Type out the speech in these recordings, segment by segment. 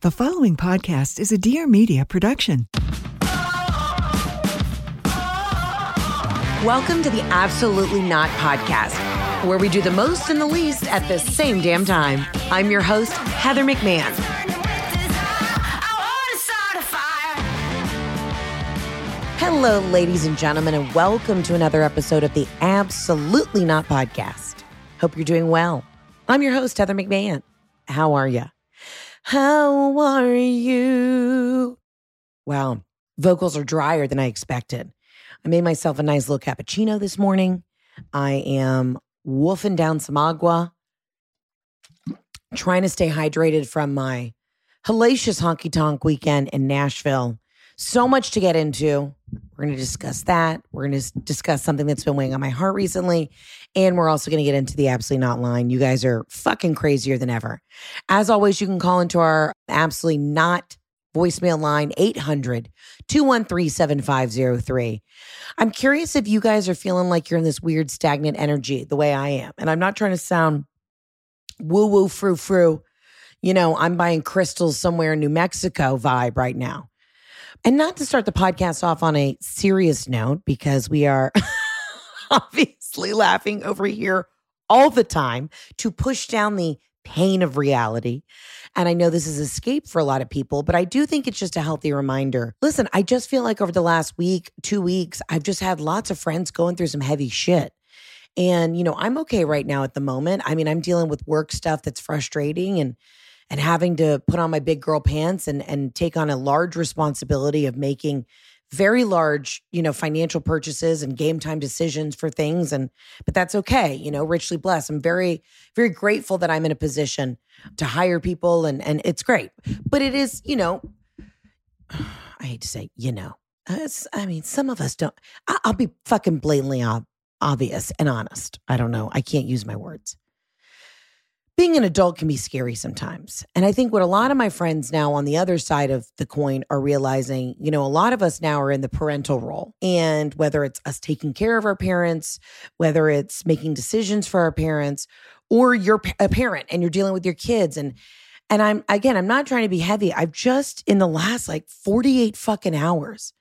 The following podcast is a Dear Media production. Welcome to the Absolutely Not Podcast, where we do the most and the least at the same damn time. I'm your host, Heather McMahon. Hello, ladies and gentlemen, and welcome to another episode of the Absolutely Not Podcast. Hope you're doing well. I'm your host, Heather McMahon. How are you? How are you? Wow, vocals are drier than I expected. I made myself a nice little cappuccino this morning. I am wolfing down some agua, trying to stay hydrated from my hellacious honky tonk weekend in Nashville. So much to get into. We're going to discuss that. We're going to discuss something that's been weighing on my heart recently. And we're also going to get into the Absolutely Not line. You guys are fucking crazier than ever. As always, you can call into our Absolutely Not voicemail line 800 213 7503. I'm curious if you guys are feeling like you're in this weird stagnant energy the way I am. And I'm not trying to sound woo woo frou frou. You know, I'm buying crystals somewhere in New Mexico vibe right now. And not to start the podcast off on a serious note, because we are obviously laughing over here all the time to push down the pain of reality. And I know this is escape for a lot of people, but I do think it's just a healthy reminder. Listen, I just feel like over the last week, two weeks, I've just had lots of friends going through some heavy shit. And, you know, I'm okay right now at the moment. I mean, I'm dealing with work stuff that's frustrating and and having to put on my big girl pants and and take on a large responsibility of making very large, you know, financial purchases and game time decisions for things. And, but that's okay, you know, richly blessed. I'm very, very grateful that I'm in a position to hire people and, and it's great. But it is, you know, I hate to say, you know, I mean, some of us don't, I'll be fucking blatantly ob- obvious and honest. I don't know. I can't use my words being an adult can be scary sometimes. And I think what a lot of my friends now on the other side of the coin are realizing, you know, a lot of us now are in the parental role. And whether it's us taking care of our parents, whether it's making decisions for our parents, or you're a parent and you're dealing with your kids and and I'm again, I'm not trying to be heavy. I've just in the last like 48 fucking hours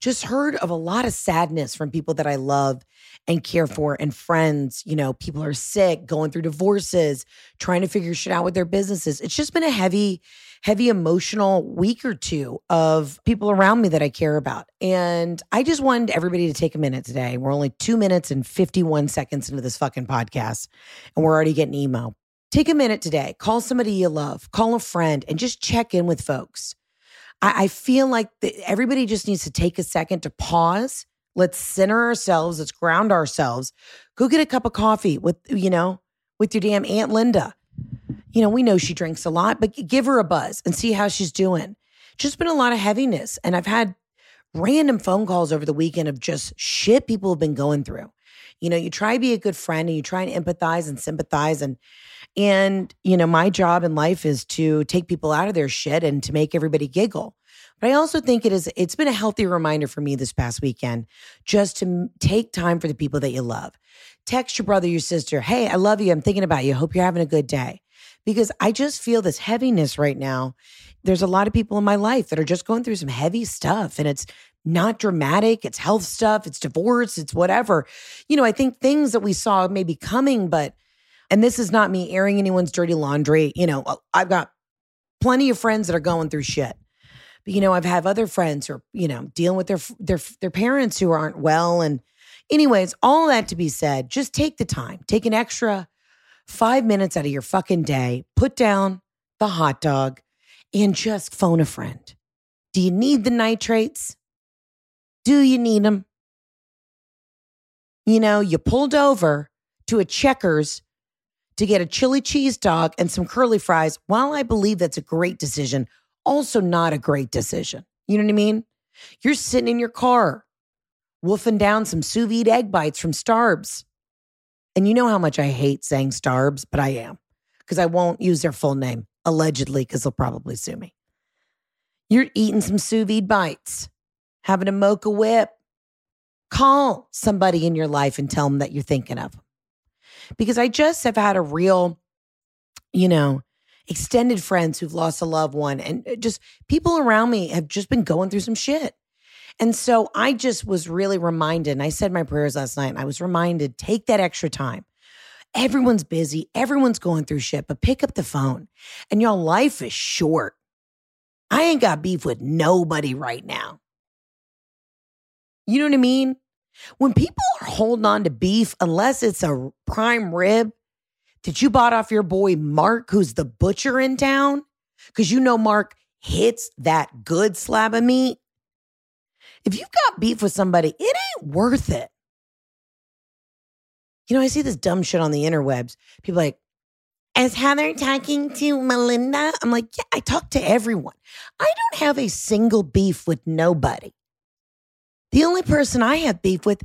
just heard of a lot of sadness from people that I love and care for and friends. You know, people are sick, going through divorces, trying to figure shit out with their businesses. It's just been a heavy, heavy emotional week or two of people around me that I care about. And I just wanted everybody to take a minute today. We're only two minutes and 51 seconds into this fucking podcast, and we're already getting emo. Take a minute today, call somebody you love, call a friend, and just check in with folks. I, I feel like the, everybody just needs to take a second to pause Let's center ourselves. Let's ground ourselves. Go get a cup of coffee with, you know, with your damn Aunt Linda. You know, we know she drinks a lot, but give her a buzz and see how she's doing. Just been a lot of heaviness. And I've had random phone calls over the weekend of just shit people have been going through. You know, you try to be a good friend and you try and empathize and sympathize and and you know, my job in life is to take people out of their shit and to make everybody giggle. But I also think it is it's been a healthy reminder for me this past weekend just to take time for the people that you love. Text your brother, your sister, "Hey, I love you. I'm thinking about you. Hope you're having a good day." Because I just feel this heaviness right now. There's a lot of people in my life that are just going through some heavy stuff and it's not dramatic. It's health stuff, it's divorce, it's whatever. You know, I think things that we saw maybe coming, but, and this is not me airing anyone's dirty laundry. You know, oh, I've got plenty of friends that are going through shit. But you know, I've had other friends who are, you know, dealing with their their their parents who aren't well and anyways, all that to be said, just take the time. Take an extra 5 minutes out of your fucking day, put down the hot dog and just phone a friend. Do you need the nitrates? Do you need them? You know, you pulled over to a Checkers to get a chili cheese dog and some curly fries. While I believe that's a great decision, also not a great decision. You know what I mean? You're sitting in your car, wolfing down some sous vide egg bites from Starbs. And you know how much I hate saying Starbs, but I am because I won't use their full name, allegedly, because they'll probably sue me. You're eating some sous vide bites, having a mocha whip. Call somebody in your life and tell them that you're thinking of. Because I just have had a real, you know, extended friends who've lost a loved one and uh, just people around me have just been going through some shit. And so I just was really reminded, and I said my prayers last night, and I was reminded take that extra time. Everyone's busy, everyone's going through shit, but pick up the phone. And your life is short. I ain't got beef with nobody right now. You know what I mean? When people are holding on to beef, unless it's a prime rib that you bought off your boy Mark, who's the butcher in town, because you know Mark hits that good slab of meat. If you've got beef with somebody, it ain't worth it. You know, I see this dumb shit on the interwebs. People like, is Heather talking to Melinda? I'm like, yeah, I talk to everyone. I don't have a single beef with nobody. The only person I have beef with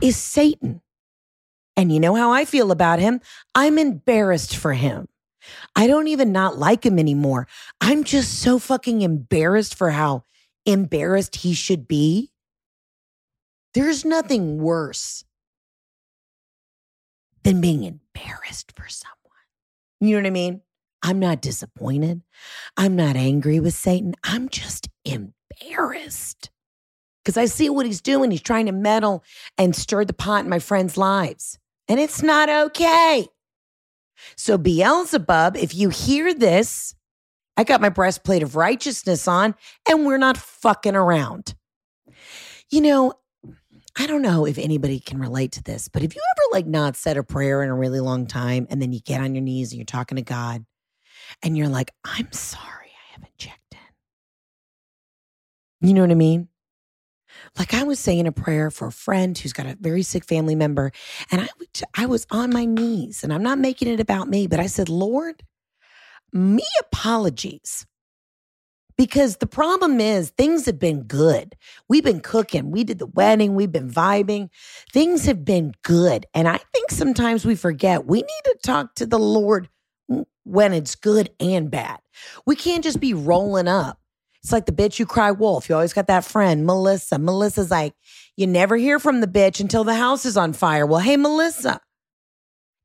is Satan. And you know how I feel about him? I'm embarrassed for him. I don't even not like him anymore. I'm just so fucking embarrassed for how embarrassed he should be. There's nothing worse than being embarrassed for someone. You know what I mean? I'm not disappointed. I'm not angry with Satan. I'm just embarrassed because I see what he's doing. He's trying to meddle and stir the pot in my friends' lives, and it's not okay. So, Beelzebub, if you hear this, I got my breastplate of righteousness on, and we're not fucking around. You know, I don't know if anybody can relate to this, but have you ever like not said a prayer in a really long time and then you get on your knees and you're talking to God and you're like, I'm sorry I haven't checked in. You know what I mean? Like I was saying a prayer for a friend who's got a very sick family member and I I was on my knees and I'm not making it about me, but I said, "Lord, me apologies because the problem is things have been good. We've been cooking. We did the wedding. We've been vibing. Things have been good. And I think sometimes we forget we need to talk to the Lord when it's good and bad. We can't just be rolling up. It's like the bitch you cry wolf. You always got that friend, Melissa. Melissa's like, you never hear from the bitch until the house is on fire. Well, hey, Melissa,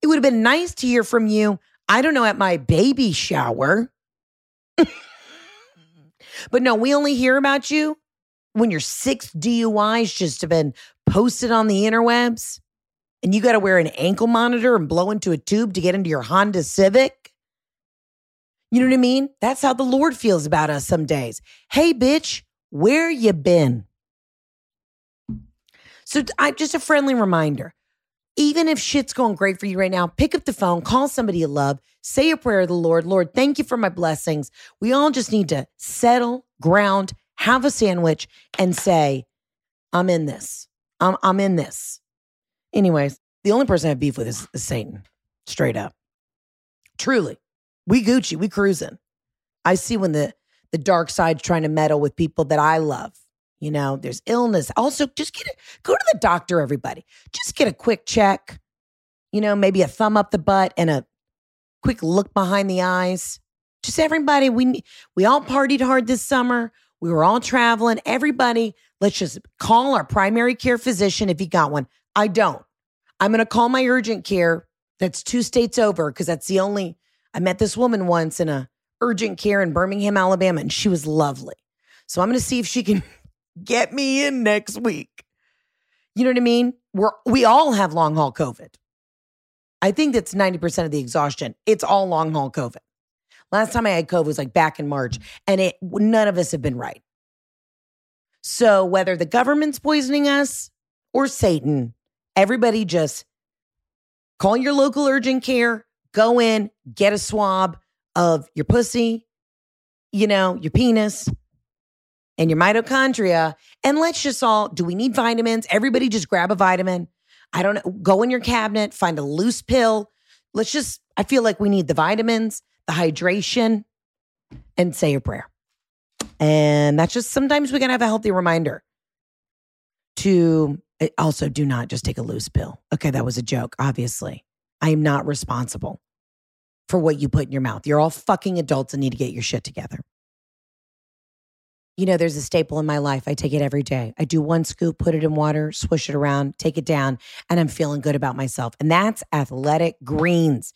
it would have been nice to hear from you. I don't know, at my baby shower. But no, we only hear about you when your six DUIs just have been posted on the interwebs and you got to wear an ankle monitor and blow into a tube to get into your Honda Civic. You know what I mean? That's how the Lord feels about us some days. Hey, bitch, where you been? So I just a friendly reminder. Even if shit's going great for you right now, pick up the phone, call somebody you love, say a prayer to the Lord. Lord, thank you for my blessings. We all just need to settle, ground, have a sandwich, and say, I'm in this. I'm, I'm in this. Anyways, the only person I have beef with is, is Satan, straight up. Truly. We Gucci, we cruising. I see when the the dark side's trying to meddle with people that I love. You know, there's illness. Also, just get a, go to the doctor, everybody. Just get a quick check. You know, maybe a thumb up the butt and a quick look behind the eyes. Just everybody, we we all partied hard this summer. We were all traveling. Everybody, let's just call our primary care physician if you got one. I don't. I'm going to call my urgent care that's two states over because that's the only I met this woman once in a urgent care in Birmingham, Alabama, and she was lovely. So I'm going to see if she can get me in next week. You know what I mean? We're we all have long haul COVID. I think that's 90% of the exhaustion. It's all long haul COVID. Last time I had COVID was like back in March, and it none of us have been right. So whether the government's poisoning us or Satan, everybody just call your local urgent care, go in, get a swab of your pussy, you know, your penis, and your mitochondria. And let's just all do we need vitamins? Everybody just grab a vitamin. I don't know. Go in your cabinet, find a loose pill. Let's just, I feel like we need the vitamins, the hydration, and say a prayer. And that's just sometimes we can have a healthy reminder to eh, also do not just take a loose pill. Okay, that was a joke, obviously. I am not responsible for what you put in your mouth. You're all fucking adults and need to get your shit together. You know, there's a staple in my life. I take it every day. I do one scoop, put it in water, swish it around, take it down, and I'm feeling good about myself. And that's Athletic Greens.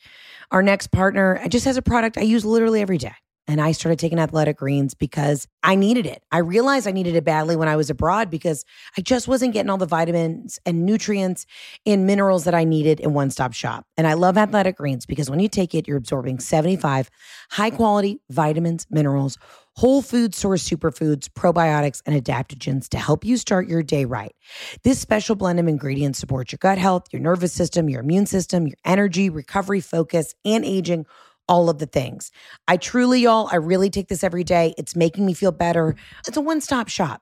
Our next partner just has a product I use literally every day. And I started taking athletic greens because I needed it. I realized I needed it badly when I was abroad because I just wasn't getting all the vitamins and nutrients and minerals that I needed in one stop shop. And I love athletic greens because when you take it, you're absorbing 75 high quality vitamins, minerals, whole food source superfoods, probiotics, and adaptogens to help you start your day right. This special blend of ingredients supports your gut health, your nervous system, your immune system, your energy, recovery, focus, and aging all of the things. I truly, y'all, I really take this every day. It's making me feel better. It's a one stop shop.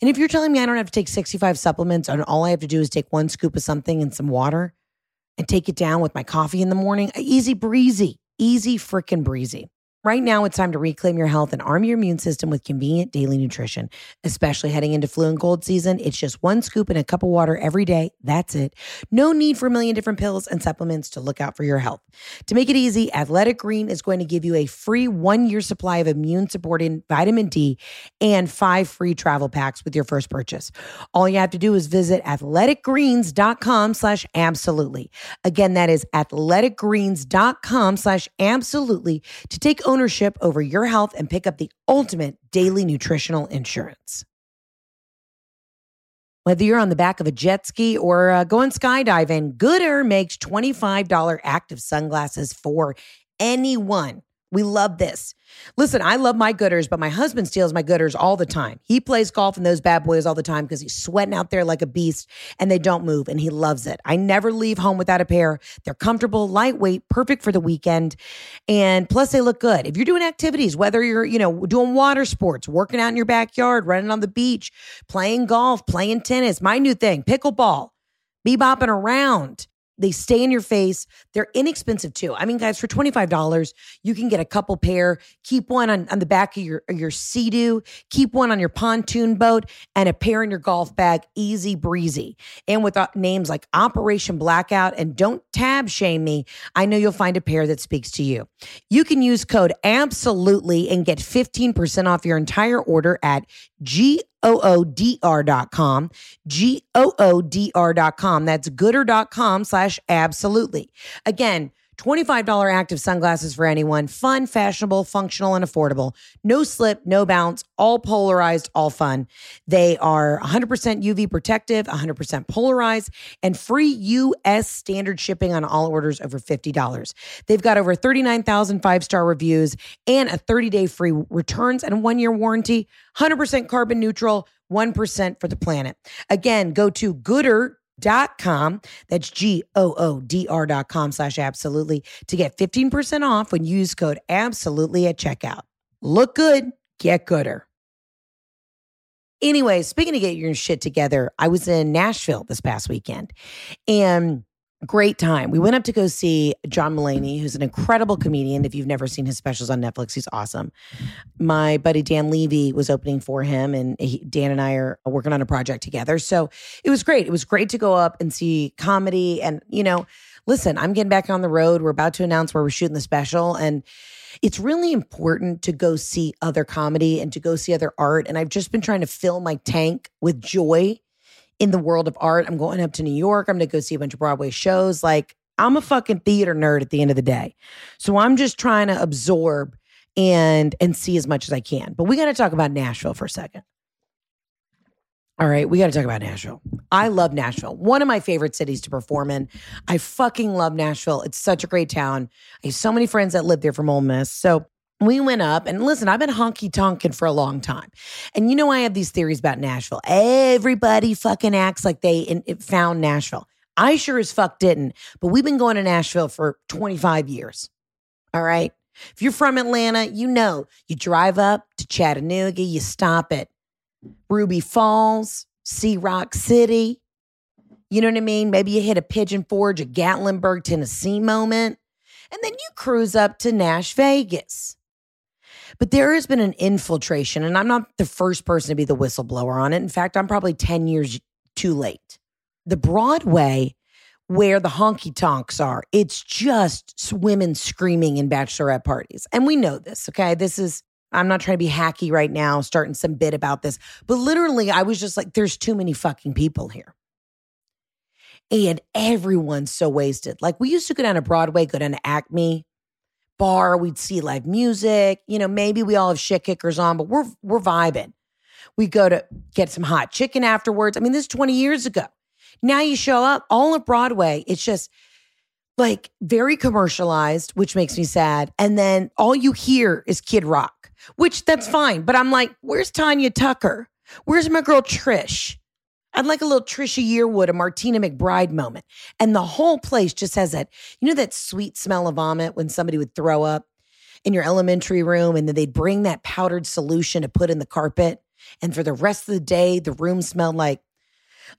And if you're telling me I don't have to take 65 supplements and all I have to do is take one scoop of something and some water and take it down with my coffee in the morning, easy breezy, easy freaking breezy. Right now, it's time to reclaim your health and arm your immune system with convenient daily nutrition, especially heading into flu and cold season. It's just one scoop in a cup of water every day. That's it. No need for a million different pills and supplements to look out for your health. To make it easy, Athletic Green is going to give you a free one year supply of immune supporting vitamin D and five free travel packs with your first purchase. All you have to do is visit athleticgreens.com slash absolutely. Again, that is athleticgreens.com slash absolutely to take ownership over your health and pick up the ultimate daily nutritional insurance. Whether you're on the back of a jet ski or uh, going skydiving, Goodr makes $25 active sunglasses for anyone. We love this. Listen, I love my Goodrs, but my husband steals my Goodrs all the time. He plays golf in those bad boys all the time because he's sweating out there like a beast and they don't move and he loves it. I never leave home without a pair. They're comfortable, lightweight, perfect for the weekend. And plus they look good. If you're doing activities, whether you're, you know, doing water sports, working out in your backyard, running on the beach, playing golf, playing tennis, my new thing, pickleball, be bopping around. They stay in your face. They're inexpensive too. I mean, guys, for $25, you can get a couple pair, keep one on, on the back of your, your Sea-Doo, keep one on your pontoon boat, and a pair in your golf bag, easy breezy. And with uh, names like Operation Blackout and Don't Tab Shame Me, I know you'll find a pair that speaks to you. You can use code ABSOLUTELY and get 15% off your entire order at G G-O-O-D-R.com, G-O-O-D-R.com. That's goodr.com slash absolutely. Again, $25 active sunglasses for anyone. Fun, fashionable, functional, and affordable. No slip, no bounce, all polarized, all fun. They are 100% UV protective, 100% polarized, and free US standard shipping on all orders over $50. They've got over 39,000 five star reviews and a 30 day free returns and one year warranty, 100% carbon neutral. 1% for the planet. Again, go to Goodr dot com. That's g-o-o-d-r dot com slash absolutely to get 15% off when you use code absolutely at checkout. Look good get gooder. Anyway speaking of getting your shit together i was in nashville this past weekend and Great time. We went up to go see John Mulaney, who's an incredible comedian. If you've never seen his specials on Netflix, he's awesome. My buddy Dan Levy was opening for him, and he, Dan and I are working on a project together. So it was great. It was great to go up and see comedy. And, you know, listen, I'm getting back on the road. We're about to announce where we're shooting the special. And it's really important to go see other comedy and to go see other art. And I've just been trying to fill my tank with joy in the world of art. I'm going up to New York. I'm going to go see a bunch of Broadway shows. Like, I'm a fucking theater nerd at the end of the day. So I'm just trying to absorb and and see as much as I can. But we got to talk about Nashville for a second. All right, we got to talk about Nashville. I love Nashville. One of my favorite cities to perform in. I fucking love Nashville. It's such a great town. I have so many friends that live there from Ole Miss. So we went up and listen, I've been honky tonking for a long time. And you know, I have these theories about Nashville. Everybody fucking acts like they in, found Nashville. I sure as fuck didn't, but we've been going to Nashville for 25 years. All right. If you're from Atlanta, you know you drive up to Chattanooga, you stop at Ruby Falls, see Rock City. You know what I mean? Maybe you hit a Pigeon Forge, a Gatlinburg, Tennessee moment, and then you cruise up to Nash Vegas. But there has been an infiltration, and I'm not the first person to be the whistleblower on it. In fact, I'm probably 10 years too late. The Broadway, where the honky tonks are, it's just women screaming in bachelorette parties. And we know this, okay? This is, I'm not trying to be hacky right now, starting some bit about this, but literally, I was just like, there's too many fucking people here. And everyone's so wasted. Like, we used to go down to Broadway, go down to Acme, bar, we'd see live music. You know, maybe we all have shit kickers on, but we're we're vibing. We go to get some hot chicken afterwards. I mean, this is 20 years ago. Now you show up all of Broadway. It's just like very commercialized, which makes me sad. And then all you hear is Kid Rock, which that's fine. But I'm like, where's Tanya Tucker? Where's my girl Trish? I'd like a little Trisha Yearwood, a Martina McBride moment. And the whole place just has that, you know, that sweet smell of vomit when somebody would throw up in your elementary room and then they'd bring that powdered solution to put in the carpet. And for the rest of the day, the room smelled like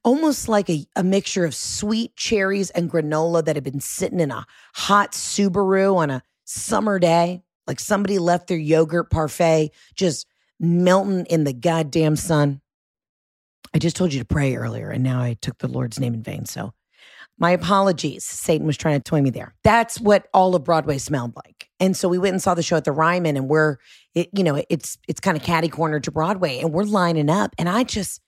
almost like a, a mixture of sweet cherries and granola that had been sitting in a hot Subaru on a summer day. Like somebody left their yogurt parfait just melting in the goddamn sun. I just told you to pray earlier, and now I took the Lord's name in vain. So my apologies. Satan was trying to toy me there. That's what all of Broadway smelled like. And so we went and saw the show at the Ryman, and we're, it, you know, it's it's kind of catty corner to Broadway, and we're lining up, and I just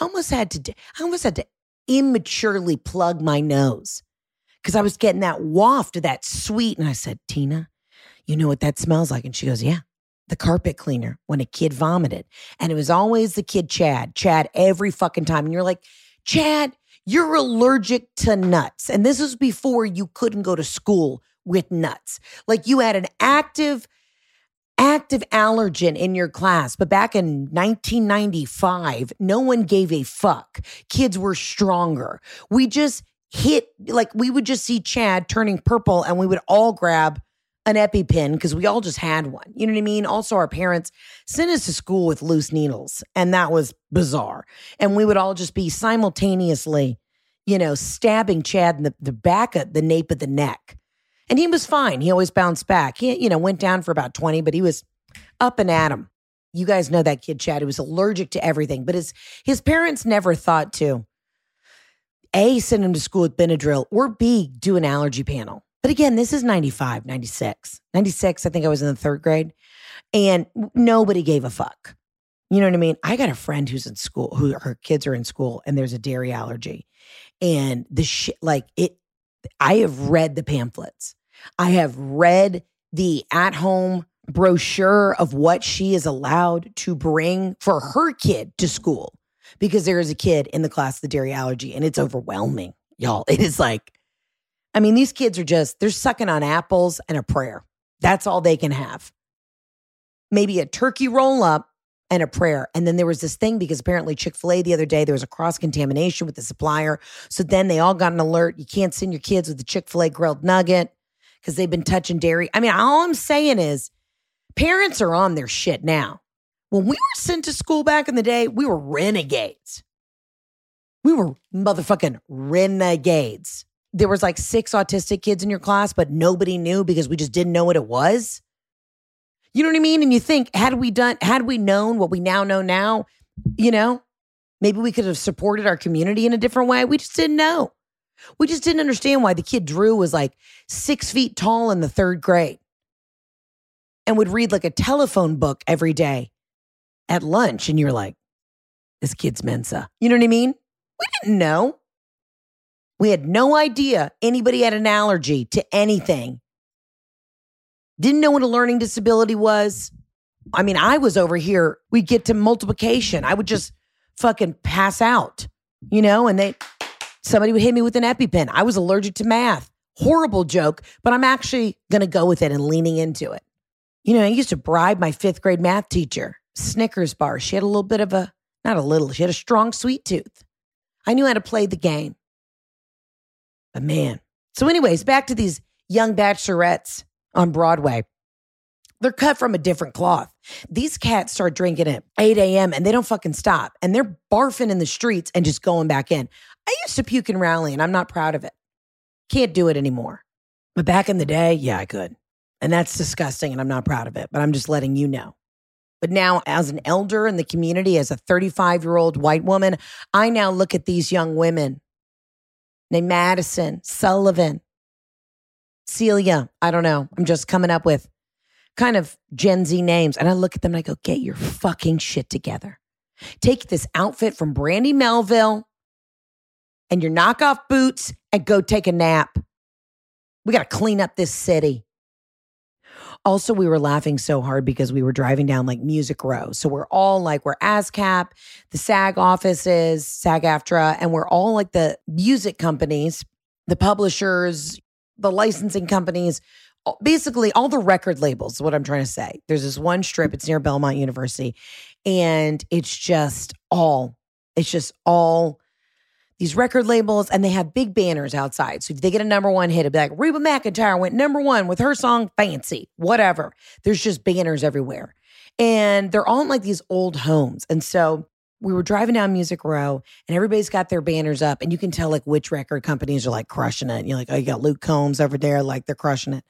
almost had to, I almost had to immaturely plug my nose because I was getting that waft of that sweet, and I said, Tina, you know what that smells like? And she goes, Yeah, the carpet cleaner when a kid vomited. And it was always the kid Chad, Chad every fucking time. And you're like, Chad, you're allergic to nuts. And this was before you couldn't go to school with nuts. Like you had an active, active allergen in your class. But back in 1995, no one gave a fuck. Kids were stronger. We just hit, like, we would just see Chad turning purple and we would all grab an EpiPen because we all just had one. You know what I mean? Also, our parents sent us to school with loose needles, and that was bizarre. And we would all just be simultaneously, you know, stabbing Chad in the, the back of the nape of the neck. And he was fine. He always bounced back. He, you know, went down for about 20, but he was up and at him. You guys know that kid, Chad. He was allergic to everything, but his his parents never thought to A, send him to school with Benadryl, or B, do an allergy panel. But again, this is 95, 96. 96, I think I was in the third grade. And nobody gave a fuck. You know what I mean? I got a friend who's in school, who her kids are in school, and there's a dairy allergy. And the shit, like it, I have read the pamphlets. I have read the at home brochure of what she is allowed to bring for her kid to school because there is a kid in the class with dairy allergy and it's overwhelming, y'all. It is like, I mean, these kids are just, they're sucking on apples and a prayer. That's all they can have. Maybe a turkey roll up and a prayer. And then there was this thing because apparently Chick fil A the other day, there was a cross contamination with the supplier. So then they all got an alert. You can't send your kids with the Chick fil A grilled nugget because they've been touching dairy. I mean, all I'm saying is parents are on their shit now. When we were sent to school back in the day, we were renegades. We were motherfucking renegades there was like six autistic kids in your class, but nobody knew because we just didn't know what it was. You know what I mean? And you think, had we done, had we known what we now know now, you know, maybe we could have supported our community in a different way. We just didn't know. We just didn't understand why the kid Drew was like six feet tall in the third grade and would read like a telephone book every day at lunch. And you're like, this kid's Mensa. You know what I mean? We didn't know. We had no idea anybody had an allergy to anything. Didn't know what a learning disability was. I mean, I was over here, we'd get to multiplication. I would just fucking pass out, you know, and they, somebody would hit me with an EpiPen. I was allergic to math. Horrible joke, but I'm actually to go with it and leaning into it. You know, I used to bribe my fifth grade math teacher, Snickers bar. She had a little bit of a, not a little, she had a strong sweet tooth. I knew how to play the game. But man. So, anyways, back to these young bachelorettes on Broadway. They're cut from a different cloth. These cats start drinking at 8 a.m. and they don't fucking stop. And they're barfing in the streets and just going back in. I used to puke and rally and I'm not proud of it. Can't do it anymore. But back in the day, yeah, I could. And that's disgusting and I'm not proud of it, but I'm just letting you know. But now, as an elder in the community, as a 35 year old white woman, I now look at these young women named Madison, Sullivan, Celia. I don't know. I'm just coming up with kind of Gen Z names. And I look at them and I go, get your fucking shit together. Take this outfit from Brandy Melville and your knockoff boots and go take a nap. We got to clean up this city. Also, we were laughing so hard because we were driving down like Music Row. So we're all like, we're ASCAP, the SAG offices, SAG AFTRA, and we're all like the music companies, the publishers, the licensing companies basically all the record labels what i'm trying to say there's this one strip it's near belmont university and it's just all it's just all these record labels and they have big banners outside. So if they get a number one hit it'd be like reba mcentire went number one with her song fancy whatever. There's just banners everywhere. And they're all in like these old homes. And so we were driving down Music Row and everybody's got their banners up and you can tell like which record companies are like crushing it. And you're like, oh, you got Luke Combs over there, like they're crushing it.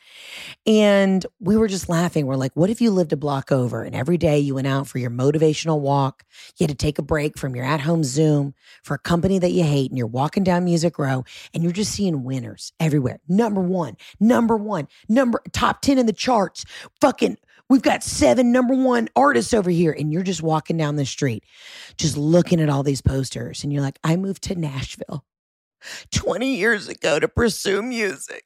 And we were just laughing. We're like, what if you lived a block over and every day you went out for your motivational walk? You had to take a break from your at home Zoom for a company that you hate and you're walking down Music Row and you're just seeing winners everywhere. Number one, number one, number top 10 in the charts, fucking We've got seven number one artists over here. And you're just walking down the street, just looking at all these posters. And you're like, I moved to Nashville 20 years ago to pursue music.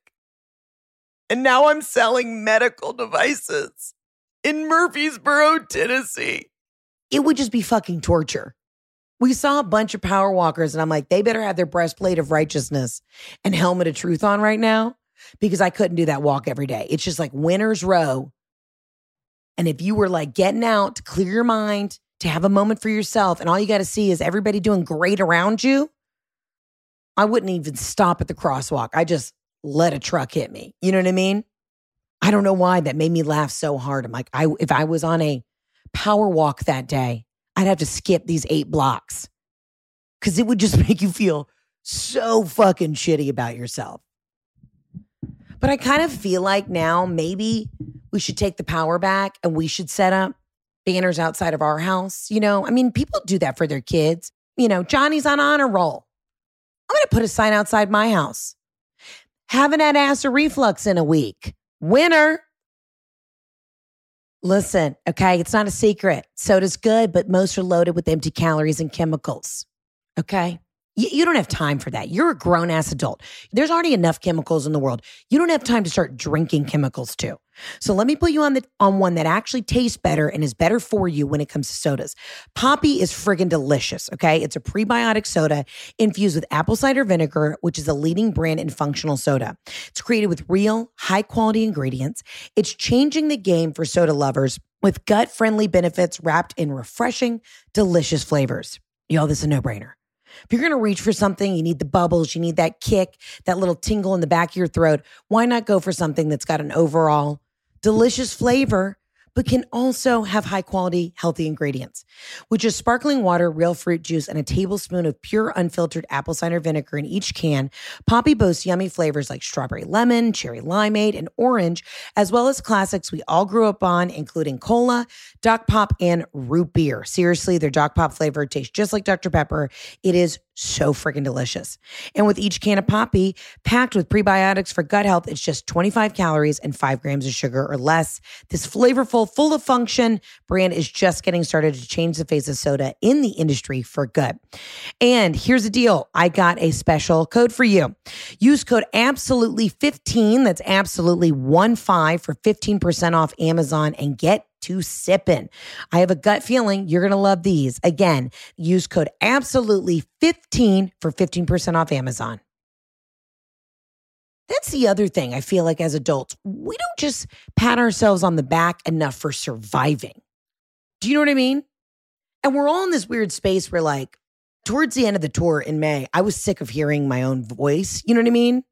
And now I'm selling medical devices in Murfreesboro, Tennessee. It would just be fucking torture. We saw a bunch of power walkers, and I'm like, they better have their breastplate of righteousness and helmet of truth on right now because I couldn't do that walk every day. It's just like winner's row and if you were like getting out to clear your mind, to have a moment for yourself, and all you got to see is everybody doing great around you, I wouldn't even stop at the crosswalk. I just let a truck hit me. You know what I mean? I don't know why that made me laugh so hard. I'm like, I if I was on a power walk that day, I'd have to skip these eight blocks because it would just make you feel so fucking shitty about yourself. But I kind of feel like now maybe we should take the power back and we should set up banners outside of our house. You know, I mean, people do that for their kids. You know, Johnny's on honor roll. I'm going to put a sign outside my house. Haven't had acid reflux in a week. Winner. Listen, okay, it's not a secret. Soda's good, but most are loaded with empty calories and chemicals. Okay. You, you don't have time for that. You're a grown ass adult. There's already enough chemicals in the world. You don't have time to start drinking chemicals too. So let me put you on the on one that actually tastes better and is better for you when it comes to sodas. Poppi is friggin' delicious. Okay, it's a prebiotic soda infused with apple cider vinegar, which is a leading brand in functional soda. It's created with real, high quality ingredients. It's changing the game for soda lovers with gut friendly benefits wrapped in refreshing, delicious flavors. Y'all, this is a no brainer. If you're going to reach for something, you need the bubbles, you need that kick, that little tingle in the back of your throat. Why not go for something that's got an overall delicious flavor but can also have high quality, healthy ingredients. which is sparkling water, real fruit juice, and a tablespoon of pure unfiltered apple cider vinegar in each can, Poppi boasts yummy flavors like strawberry lemon, cherry limeade, and orange, as well as classics we all grew up on, including cola, Doc Pop, and root beer. Seriously, their Doc Pop flavor tastes just like Dr. Pepper. It is so freaking delicious. And with each can of Poppi packed with prebiotics for gut health, it's just 25 calories and five grams of sugar or less. This flavorful, full of function brand is just getting started to change the face of soda in the industry for good. And here's the deal I got a special code for you. Use code absolutely15, that's absolutely 1 5 for 15% off Amazon and get to sipping. I have a gut feeling you're going to love these. Again, use code absolutely15 for 15% off Amazon. That's the other thing I feel like as adults, we don't just pat ourselves on the back enough for surviving. Do you know what I mean? And we're all in this weird space where, like, towards the end of the tour in May, I was sick of hearing my own voice. You know what I mean?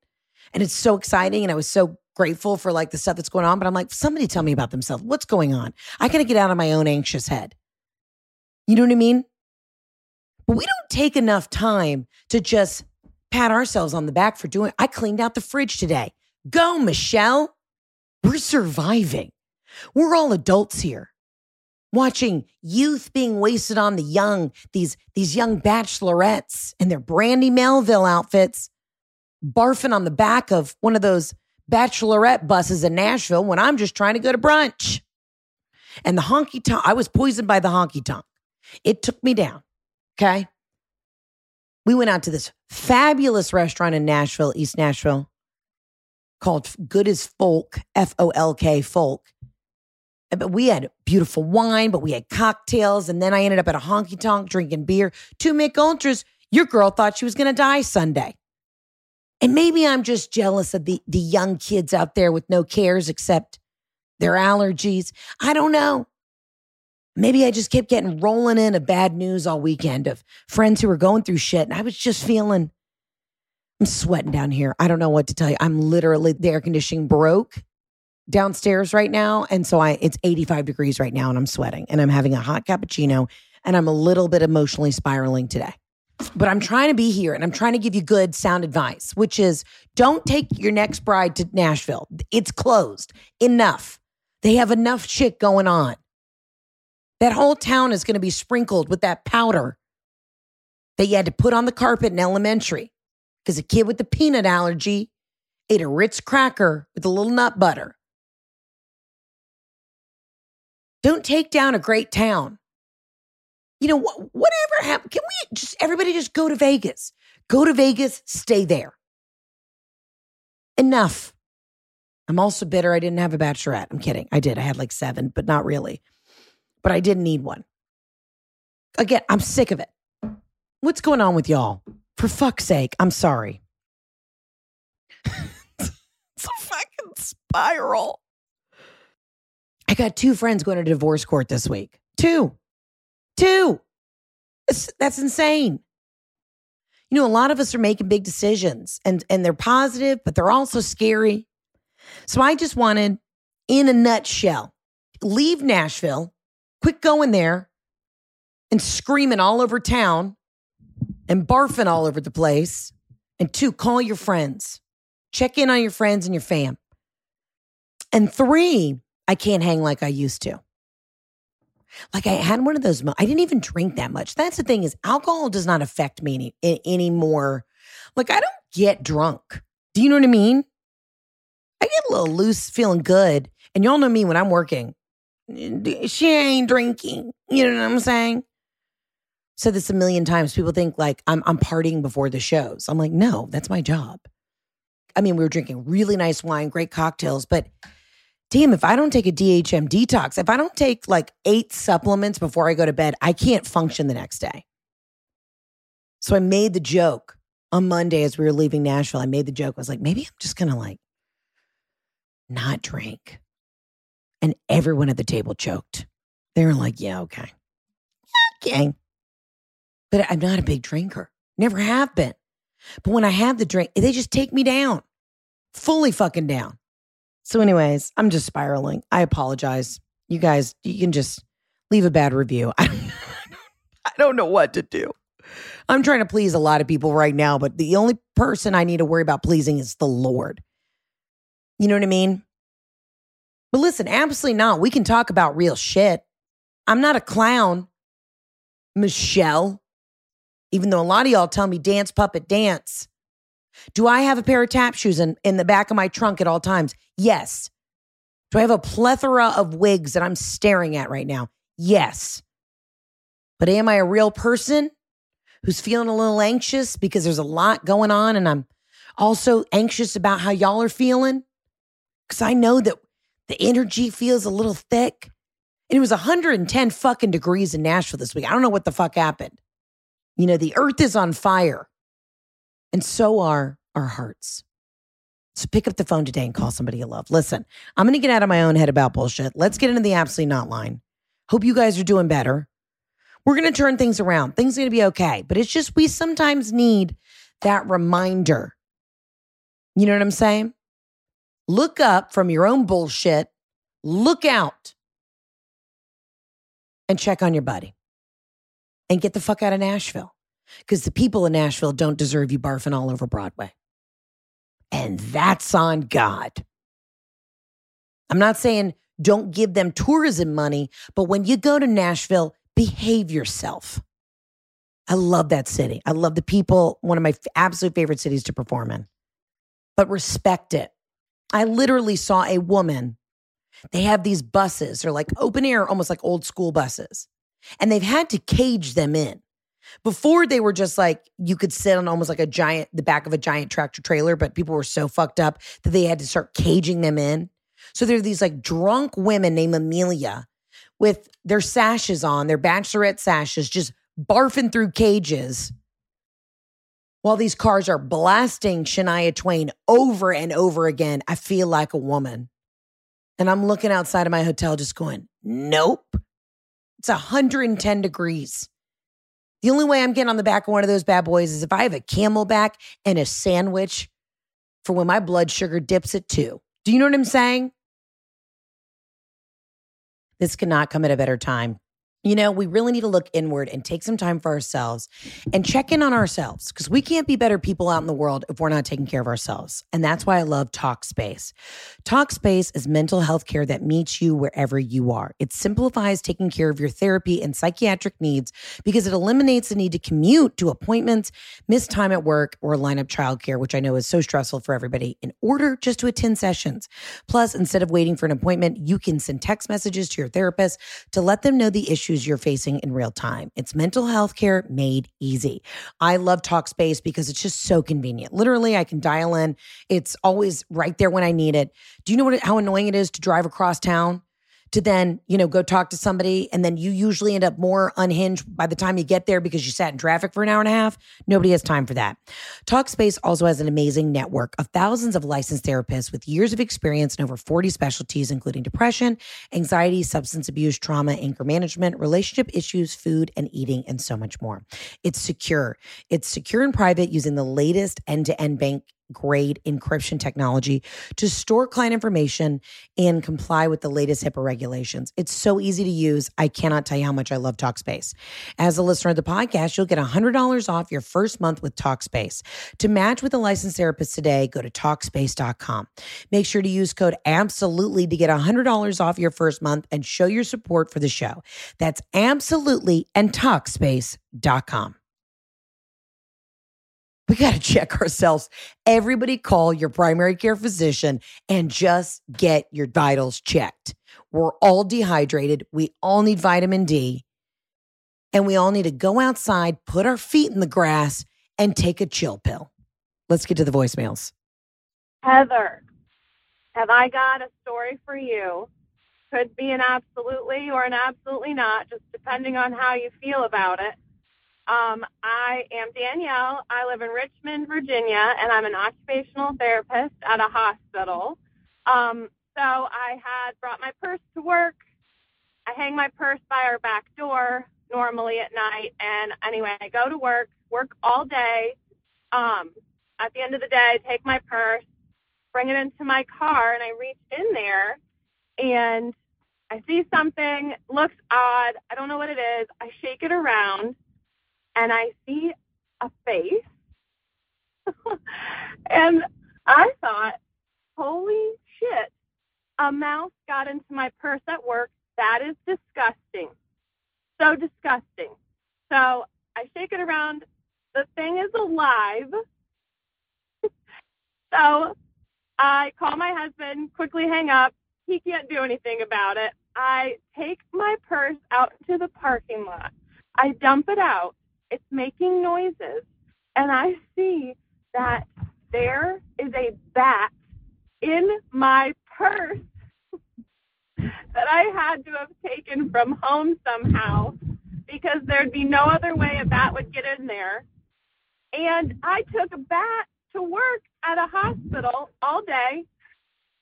And it's so exciting. And I was so grateful for like the stuff that's going on. But I'm like, somebody tell me about themselves. What's going on? I got to get out of my own anxious head. You know what I mean? But we don't take enough time to just pat ourselves on the back for doing. I cleaned out the fridge today. Go, Michelle. We're surviving. We're all adults here. Watching youth being wasted on the young, these, these young bachelorettes in their Brandy Melville outfits, barfing on the back of one of those bachelorette buses in Nashville when I'm just trying to go to brunch. And the honky tonk, I was poisoned by the honky tonk. It took me down. Okay. We went out to this fabulous restaurant in Nashville, East Nashville, called Good as Folk, F O L K Folk. But we had beautiful wine, but we had cocktails. And then I ended up at a honky tonk drinking beer. Two Mich Ultras. Your girl thought she was going to die Sunday. And maybe I'm just jealous of the, the young kids out there with no cares except their allergies. I don't know. Maybe I just kept getting rolling in of bad news all weekend of friends who were going through shit. And I was just feeling, I'm sweating down here. I don't know what to tell you. I'm literally, the air conditioning broke downstairs right now. And so I, it's 85 degrees right now and I'm sweating and I'm having a hot cappuccino and I'm a little bit emotionally spiraling today. But I'm trying to be here and I'm trying to give you good sound advice, which is don't take your next bride to Nashville. It's closed. Enough. They have enough shit going on. That whole town is going to be sprinkled with that powder that you had to put on the carpet in elementary because a kid with a peanut allergy ate a Ritz cracker with a little nut butter. Don't take down a great town. You know, wh- whatever happened, can we just, everybody just go to Vegas? Go to Vegas, stay there. Enough. I'm also bitter I didn't have a bachelorette. I'm kidding. I did. I had like seven, but not really but I didn't need one. Again, I'm sick of it. What's going on with y'all? For fuck's sake, I'm sorry. it's a fucking spiral. I got two friends going to divorce court this week. Two. Two. It's, that's insane. You know, a lot of us are making big decisions and, and they're positive, but they're also scary. So I just wanted, in a nutshell, leave Nashville Quit going there and screaming all over town and barfing all over the place. And two, call your friends. Check in on your friends and your fam. And three, I can't hang like I used to. Like I had one of those. Mo- I didn't even drink that much. That's the thing is, alcohol does not affect me any, anymore. Like I don't get drunk. Do you know what I mean? I get a little loose, feeling good. And y'all know me when I'm working she ain't drinking. You know what I'm saying? Said this a million times. People think like I'm I'm partying before the shows. I'm like, no, that's my job. I mean, we were drinking really nice wine, great cocktails, but damn, if I don't take a DHM detox, if I don't take like eight supplements before I go to bed, I can't function the next day. So I made the joke on Monday as we were leaving Nashville. I made the joke. I was like, maybe I'm just gonna like not drink and everyone at the table choked. They were like, yeah, okay. Okay. But I'm not a big drinker. Never have been. But when I have the drink, they just take me down, fully fucking down. So, anyways, I'm just spiraling. I apologize. You guys, you can just leave a bad review. I don't, I don't know what to do. I'm trying to please a lot of people right now, but the only person I need to worry about pleasing is the Lord. You know what I mean? But listen, absolutely not. We can talk about real shit. I'm not a clown, Michelle, even though a lot of y'all tell me dance, puppet, dance. Do I have a pair of tap shoes in, in the back of my trunk at all times? Yes. Do I have a plethora of wigs that I'm staring at right now? Yes. But am I a real person who's feeling a little anxious because there's a lot going on and I'm also anxious about how y'all are feeling? Because I know that the energy feels a little thick. And it was 110 fucking degrees in Nashville this week. I don't know what the fuck happened. You know, the earth is on fire, and so are our hearts. So pick up the phone today and call somebody you love. Listen, I'm going to get out of my own head about bullshit. Let's get into the absolutely not line. Hope you guys are doing better. We're going to turn things around. Things are going to be okay. But it's just we sometimes need that reminder. You know what I'm saying? Look up from your own bullshit, look out, and check on your buddy and get the fuck out of Nashville because the people in Nashville don't deserve you barfing all over Broadway. And that's on God. I'm not saying don't give them tourism money, but when you go to Nashville, behave yourself. I love that city. I love the people, one of my absolute favorite cities to perform in, but respect it. I literally saw a woman. They have these buses, they're like open air, almost like old school buses, and they've had to cage them in. Before they were just like you could sit on almost like a giant, the back of a giant tractor trailer, but people were so fucked up that they had to start caging them in. So there are these like drunk women named Amelia with their sashes on, their bachelorette sashes, just barfing through cages while these cars are blasting Shania Twain over and over again. I feel like a woman. And I'm looking outside of my hotel just going, nope. It's 110 degrees. The only way I'm getting on the back of one of those bad boys is if I have a CamelBak and a sandwich for when my blood sugar dips at two. Do you know what I'm saying? This cannot come at a better time you know, we really need to look inward and take some time for ourselves and check in on ourselves because we can't be better people out in the world if we're not taking care of ourselves. And that's why I love Talkspace. Talkspace is mental health care that meets you wherever you are. It simplifies taking care of your therapy and psychiatric needs because it eliminates the need to commute to appointments, miss time at work, or line up childcare, which I know is so stressful for everybody, in order just to attend sessions. Plus, instead of waiting for an appointment, you can send text messages to your therapist to let them know the issues issues you're facing in real time. It's mental health care made easy. I love Talkspace because it's just so convenient. Literally, I can dial in. It's always right there when I need it. Do you know what how annoying it is to drive across town? To then, you know, go talk to somebody. And then you usually end up more unhinged by the time you get there because you sat in traffic for an hour and a half. Nobody has time for that. Talkspace also has an amazing network of thousands of licensed therapists with years of experience in over 40 specialties, including depression, anxiety, substance abuse, trauma, anger management, relationship issues, food and eating, and so much more. It's secure. It's secure and private using the latest end to end bank grade encryption technology to store client information and comply with the latest HIPAA regulations. It's so easy to use. I cannot tell you how much I love Talkspace. As a listener of the podcast, you'll get $100 off your first month with Talkspace. To match with a licensed therapist today, go to Talkspace.com. Make sure to use code ABSOLUTELY to get $100 off your first month and show your support for the show. That's absolutely and Talkspace.com we got to check ourselves. Everybody call your primary care physician and just get your vitals checked. We're all dehydrated. We all need vitamin D. And we all need to go outside, put our feet in the grass, and take a chill pill. Let's get to the voicemails. Heather, have I got a story for you? Could be an absolutely or an absolutely not, just depending on how you feel about it. Um, I am Danielle. I live in Richmond, Virginia, and I'm an occupational therapist at a hospital. Um, so I had brought my purse to work. I hang my purse by our back door normally at night. And anyway, I go to work, work all day. Um, at the end of the day, I take my purse, bring it into my car, and I reach in there and I see something, looks odd. I don't know what it is. I shake it around and I see a face. and I thought, holy shit, a mouse got into my purse at work. That is disgusting. So disgusting. So I shake it around. The thing is alive. so I call my husband, quickly hang up. He can't do anything about it. I take my purse out to the parking lot. I dump it out it's making noises. And I see that there is a bat in my purse that I had to have taken from home somehow because there'd be no other way a bat would get in there. And I took a bat to work at a hospital all day,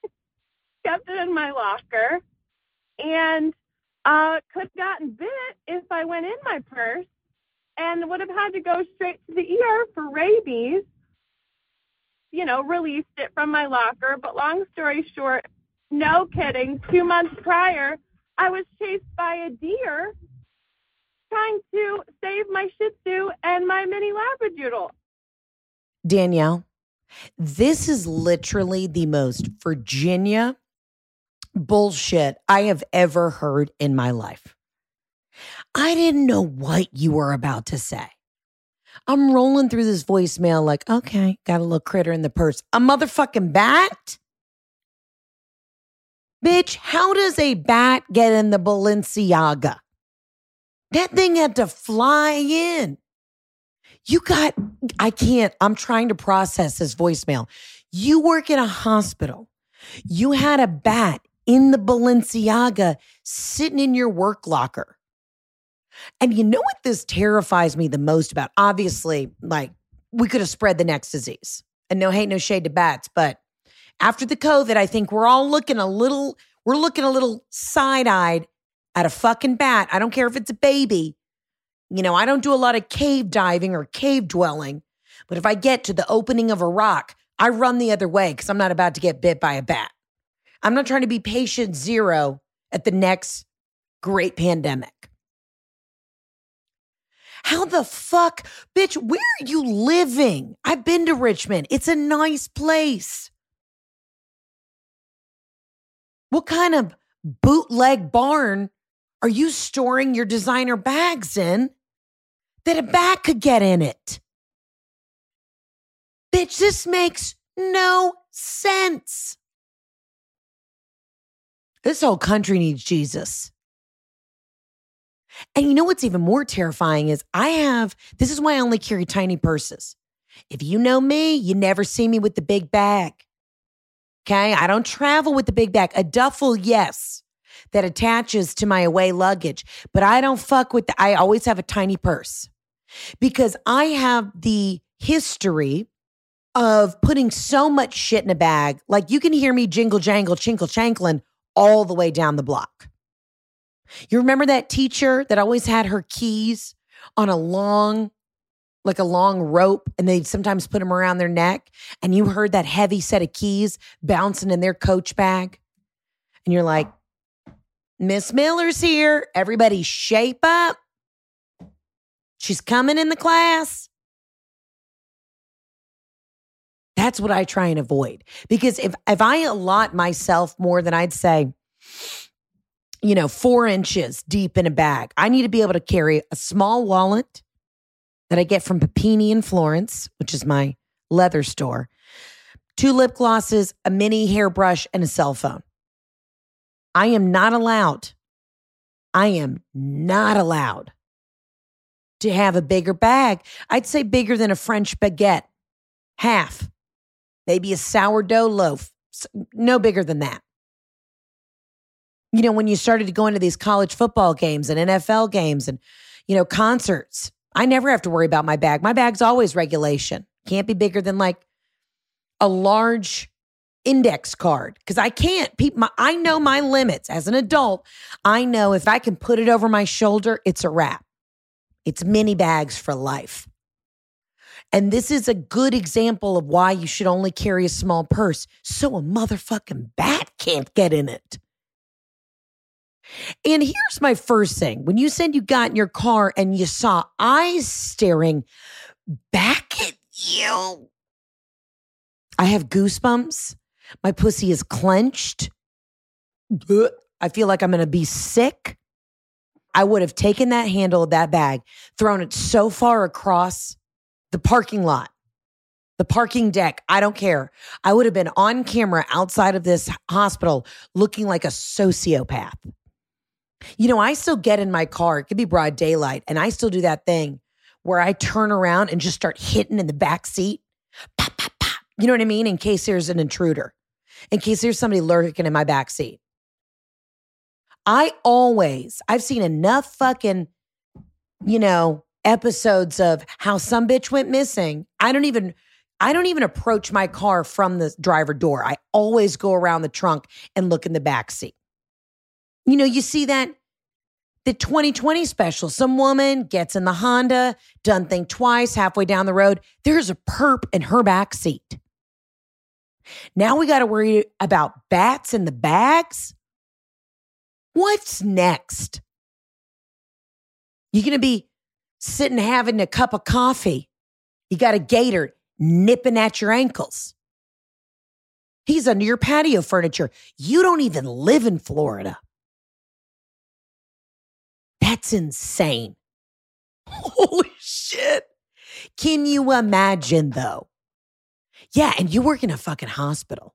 kept it in my locker, and uh, could have gotten bit if I went in my purse and would have had to go straight to the ER for rabies. You know, released it from my locker. But long story short, no kidding, two months prior, I was chased by a deer trying to save my Shih Tzu and my mini Labradoodle. Danielle, this is literally the most Virginia bullshit I have ever heard in my life. I didn't know what you were about to say. I'm rolling through this voicemail like, okay, got a little critter in the purse. A motherfucking bat? Bitch, how does a bat get in the Balenciaga? That thing had to fly in. You got, I can't, I'm trying to process this voicemail. You work in a hospital. You had a bat in the Balenciaga sitting in your work locker. And you know what this terrifies me the most about? Obviously, like we could have spread the next disease. And no hate, no shade to bats, but after the COVID, I think we're all looking a little, we're looking a little side eyed at a fucking bat. I don't care if it's a baby. You know, I don't do a lot of cave diving or cave dwelling, but if I get to the opening of a rock, I run the other way because I'm not about to get bit by a bat. I'm not trying to be patient zero at the next great pandemic. How the fuck, bitch, where are you living? I've been to Richmond. It's a nice place. What kind of bootleg barn are you storing your designer bags in that a bat could get in it? Bitch, this makes no sense. This whole country needs Jesus. And you know what's even more terrifying is I have, this is why I only carry tiny purses. If you know me, you never see me with the big bag. Okay. I don't travel with the big bag. A duffel, yes, that attaches to my away luggage, but I don't fuck with the, I always have a tiny purse because I have the history of putting so much shit in a bag. Like you can hear me jingle jangle, chinkle chankling all the way down the block. You remember that teacher that always had her keys on a long, like a long rope, and they'd sometimes put them around their neck, and you heard that heavy set of keys bouncing in their coach bag? And you're like, Miss Miller's here. Everybody shape up. She's coming in the class. That's what I try and avoid. Because if if I allot myself more than I'd say, you know, four inches deep in a bag, I need to be able to carry a small wallet that I get from Papini in Florence, which is my leather store, two lip glosses, a mini hairbrush, and a cell phone. I am not allowed, I am not allowed to have a bigger bag. I'd say bigger than a French baguette, half maybe a sourdough loaf, no bigger than that. You know, when you started to go into these college football games and NFL games and, you know, concerts, I never have to worry about my bag. My bag's always regulation. Can't be bigger than like a large index card because I can't. People, I know my limits as an adult. I know if I can put it over my shoulder, it's a wrap. It's mini bags for life. And this is a good example of why you should only carry a small purse so a motherfucking bat can't get in it. And here's my first thing. When you said you got in your car and you saw eyes staring back at you, I have goosebumps. My pussy is clenched. I feel like I'm going to be sick. I would have taken that handle of that bag, thrown it so far across the parking lot, the parking deck. I don't care. I would have been on camera outside of this hospital looking like a sociopath. You know, I still get in my car, it could be broad daylight, and I still do that thing where I turn around and just start hitting in the back seat. Pop, pop, pop. You know what I mean? In case there's an intruder, in case there's somebody lurking in my back seat. I always, I've seen enough fucking, you know, episodes of how some bitch went missing. I don't even I don't even approach my car from the driver door. I always go around the trunk and look in the back seat. You know, you see that the 2020 special. Some woman gets in the Honda, done think twice, halfway down the road. There's a perp in her back seat. Now we got to worry about bats in the bags. What's next? You're going to be sitting having a cup of coffee. You got a gator nipping at your ankles. He's under your patio furniture. You don't even live in Florida. That's insane. Holy shit. Can you imagine though? Yeah, and you work in a fucking hospital.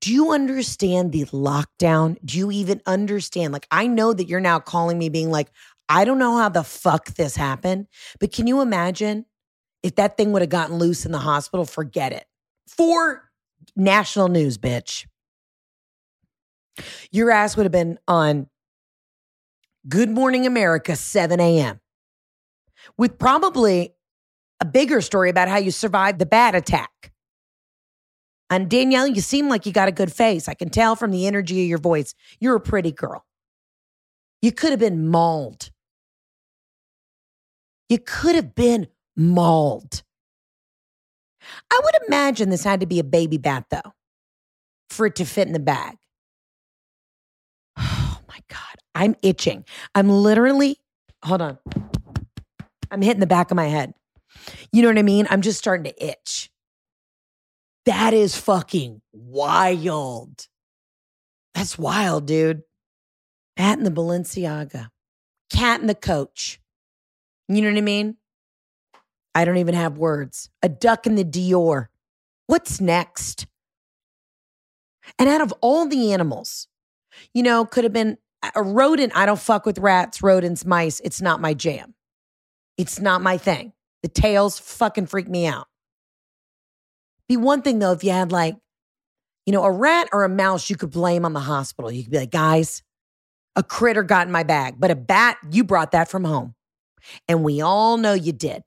Do you understand the lockdown? Do you even understand? Like, I know that you're now calling me being like, I don't know how the fuck this happened, but can you imagine if that thing would have gotten loose in the hospital? Forget it. For national news, bitch. Your ass would have been on Good Morning America, 7 a.m., with probably a bigger story about how you survived the bat attack. And Danielle, you seem like you got a good face. I can tell from the energy of your voice. You're a pretty girl. You could have been mauled. You could have been mauled. I would imagine this had to be a baby bat, though, for it to fit in the bag. Oh my God. I'm itching. I'm literally, hold on. I'm hitting the back of my head. You know what I mean? I'm just starting to itch. That is fucking wild. That's wild, dude. Bat in the Balenciaga, cat in the coach. You know what I mean? I don't even have words. A duck in the Dior. What's next? And out of all the animals, you know, could have been a rodent. I don't fuck with rats, rodents, mice. It's not my jam. It's not my thing. The tails fucking freak me out. Be one thing though, if you had like, you know, a rat or a mouse you could blame on the hospital. You could be like, guys, a critter got in my bag, but a bat, you brought that from home. And we all know you did.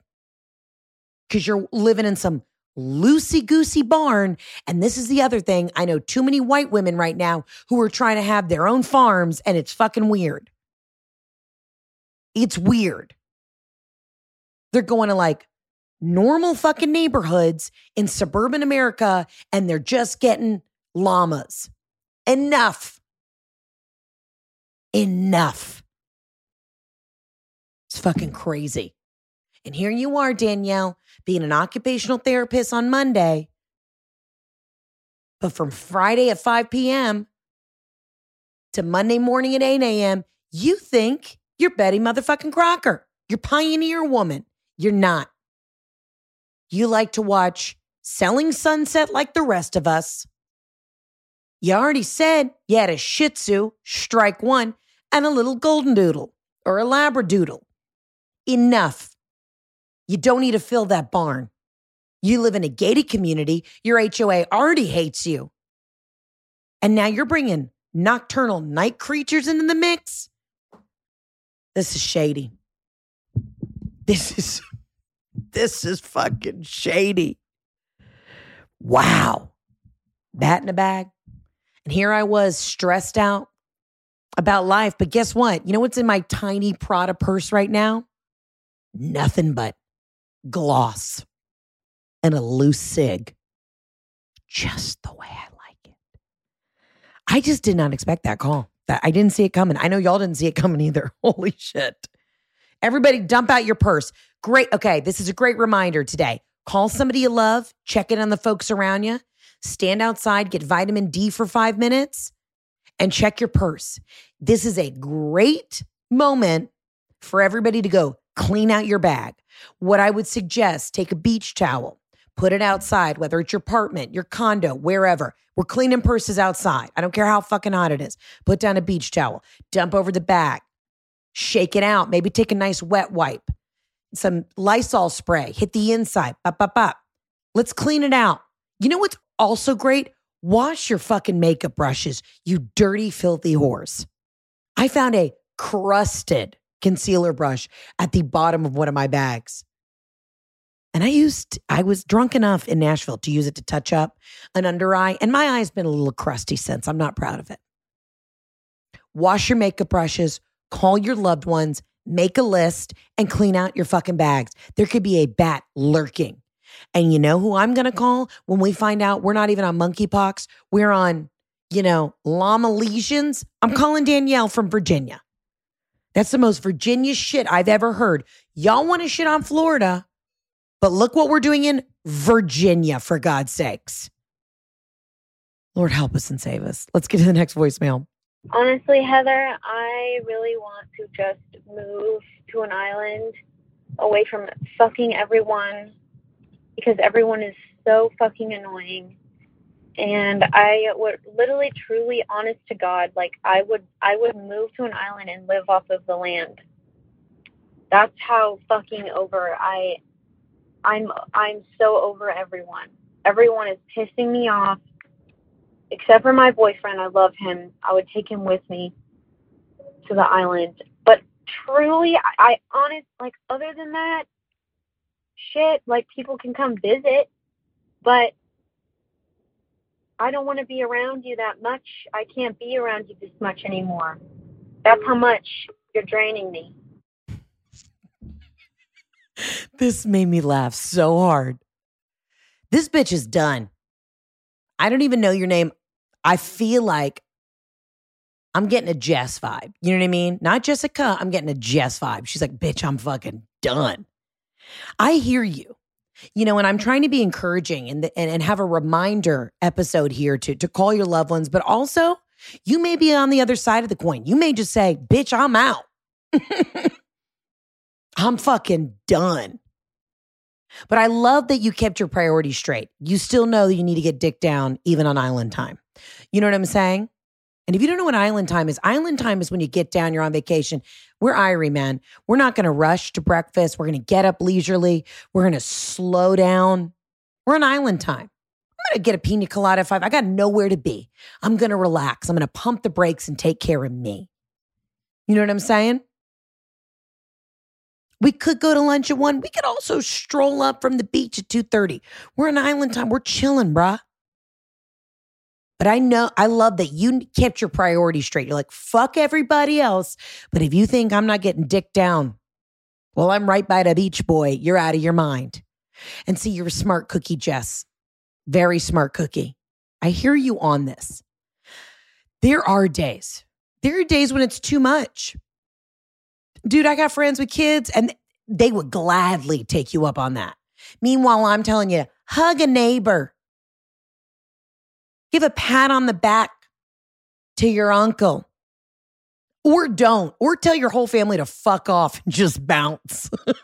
Because you're living in some loosey goosey barn. And this is the other thing. I know too many white women right now who are trying to have their own farms, and it's fucking weird. It's weird. They're going to like normal fucking neighborhoods in suburban America, and they're just getting llamas. Enough. Enough. It's fucking crazy. And here you are, Danielle, being an occupational therapist on Monday. But from Friday at 5 p.m. to Monday morning at 8 a.m., you think you're Betty motherfucking Crocker. You're pioneer woman. You're not. You like to watch Selling Sunset like the rest of us. You already said you had a Shih Tzu, strike one, and a little Golden Doodle or a Labradoodle. Enough. You don't need to fill that barn. You live in a gated community. Your HOA already hates you. And now you're bringing nocturnal night creatures into the mix. This is shady. This is this is fucking shady. Wow. Bat in a bag. And here I was stressed out about life. But guess what? You know what's in my tiny Prada purse right now? Nothing but gloss, and a loose cig. Just the way I like it. I just did not expect that call. That I didn't see it coming. I know y'all didn't see it coming either. Holy shit. Everybody dump out your purse. Great. Okay, this is a great reminder today. Call somebody you love, check in on the folks around you, stand outside, get vitamin D for 5 minutes and check your purse. This is a great moment for everybody to go clean out your bag. What I would suggest take a beach towel, put it outside, whether it's your apartment, your condo, wherever. We're cleaning purses outside. I don't care how fucking hot it is. Put down a beach towel, dump over the bag, shake it out. Maybe take a nice wet wipe, some Lysol spray, hit the inside, bop, bop, bop. Let's clean it out. You know what's also great? Wash your fucking makeup brushes, you dirty, filthy whores. I found a crusted concealer brush at the bottom of one of my bags. And I used, I was drunk enough in Nashville to use it to touch up an under eye. And my eye's been a little crusty since. I'm not proud of it. Wash your makeup brushes, call your loved ones, make a list, and clean out your fucking bags. There could be a bat lurking. And you know who I'm going to call when we find out we're not even on monkeypox? We're on, you know, llama lesions. I'm calling Danielle from Virginia. That's the most Virginia shit I've ever heard. Y'all want to shit on Florida? But look what we're doing in Virginia, for God's sakes. Lord, help us and save us. Let's get to the next voicemail. Honestly, Heather, I really want to just move to an island away from fucking everyone because everyone is so fucking annoying. And I would literally, truly, honest to God, like I would, I would move to an island and live off of the land. That's how fucking over I I'm I'm so over everyone. Everyone is pissing me off. Except for my boyfriend. I love him. I would take him with me to the island. But truly I, I honest like other than that, shit, like people can come visit, but I don't want to be around you that much. I can't be around you this much anymore. That's how much you're draining me. this made me laugh so hard. This bitch is done. I don't even know your name. I feel like I'm getting a Jess vibe. You know what I mean? Not Jessica. I'm getting a Jess vibe. She's like, bitch, I'm fucking done. I hear you. You know, and I'm trying to be encouraging and, and, and have a reminder episode here to, to call your loved ones, but also you may be on the other side of the coin. You may just say, bitch, I'm out. I'm fucking done. But I love that you kept your priorities straight. You still know that you need to get dick down even on island time. You know what I'm saying? And if you don't know what island time is, island time is when you get down, you're on vacation. We're Irie, man. We're not going to rush to breakfast. We're going to get up leisurely. We're going to slow down. We're on island time. I'm going to get a pina colada at five. I got nowhere to be. I'm going to relax. I'm going to pump the brakes and take care of me. You know what I'm saying? We could go to lunch at one. We could also stroll up from the beach at 2:30. We're on island time. We're chilling, bruh. But I know I love that you kept your priorities straight. You're like, fuck everybody else. But if you think I'm not getting dick down, well, I'm right by the beach, boy. You're out of your mind. And see, you're a smart cookie, Jess. Very smart cookie. I hear you on this. There are days. There are days when it's too much. Dude, I got friends with kids and they would gladly take you up on that. Meanwhile, I'm telling you, hug a neighbor. Give a pat on the back to your uncle. Or don't, or tell your whole family to fuck off and just bounce.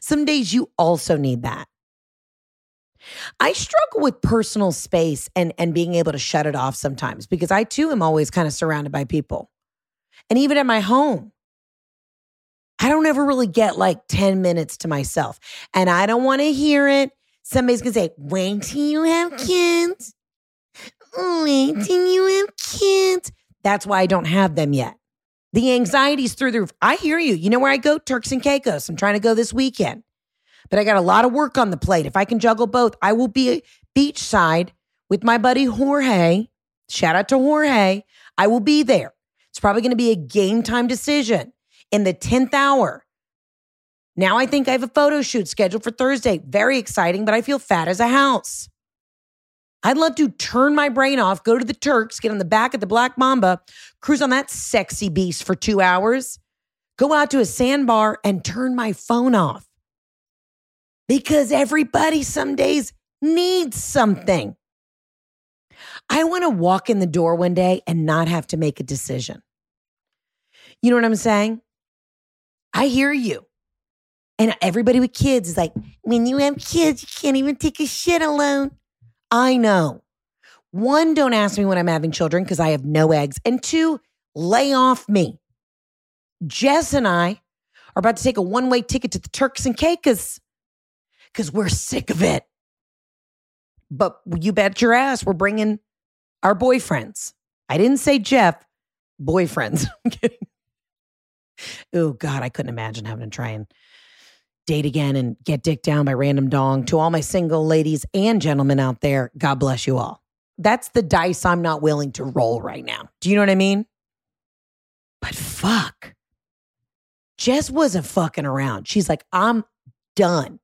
Some days you also need that. I struggle with personal space and and being able to shut it off sometimes because I too am always kind of surrounded by people. And even at my home, I don't ever really get like 10 minutes to myself. And I don't want to hear it. Somebody's to say, wait till you have kids. Wait till you have kids. That's why I don't have them yet. The anxiety's through the roof. I hear you. You know where I go? Turks and Caicos. I'm trying to go this weekend. But I got a lot of work on the plate. If I can juggle both, I will be beachside with my buddy Jorge. Shout out to Jorge. I will be there. It's probably going to be a game time decision in the 10th hour. Now I think I have a photo shoot scheduled for Thursday. Very exciting, but I feel fat as a house. I'd love to turn my brain off, go to the Turks, get on the back of the Black Mamba, cruise on that sexy beast for two hours, go out to a sandbar and turn my phone off. Because everybody some days needs something. I want to walk in the door one day and not have to make a decision. You know what I'm saying? I hear you. And everybody with kids is like, when you have kids, you can't even take a shit alone. I know. One, don't ask me when I'm having children because I have no eggs. And two, lay off me. Jess and I are about to take a one way ticket to the Turks and Caicos because we're sick of it. But you bet your ass we're bringing our boyfriends. I didn't say Jeff, boyfriends. oh God, I couldn't imagine having to try and date again and get dick down by random dong. To all my single ladies and gentlemen out there, God bless you all. That's the dice I'm not willing to roll right now. Do you know what I mean? But fuck. Jess wasn't fucking around. She's like, I'm done.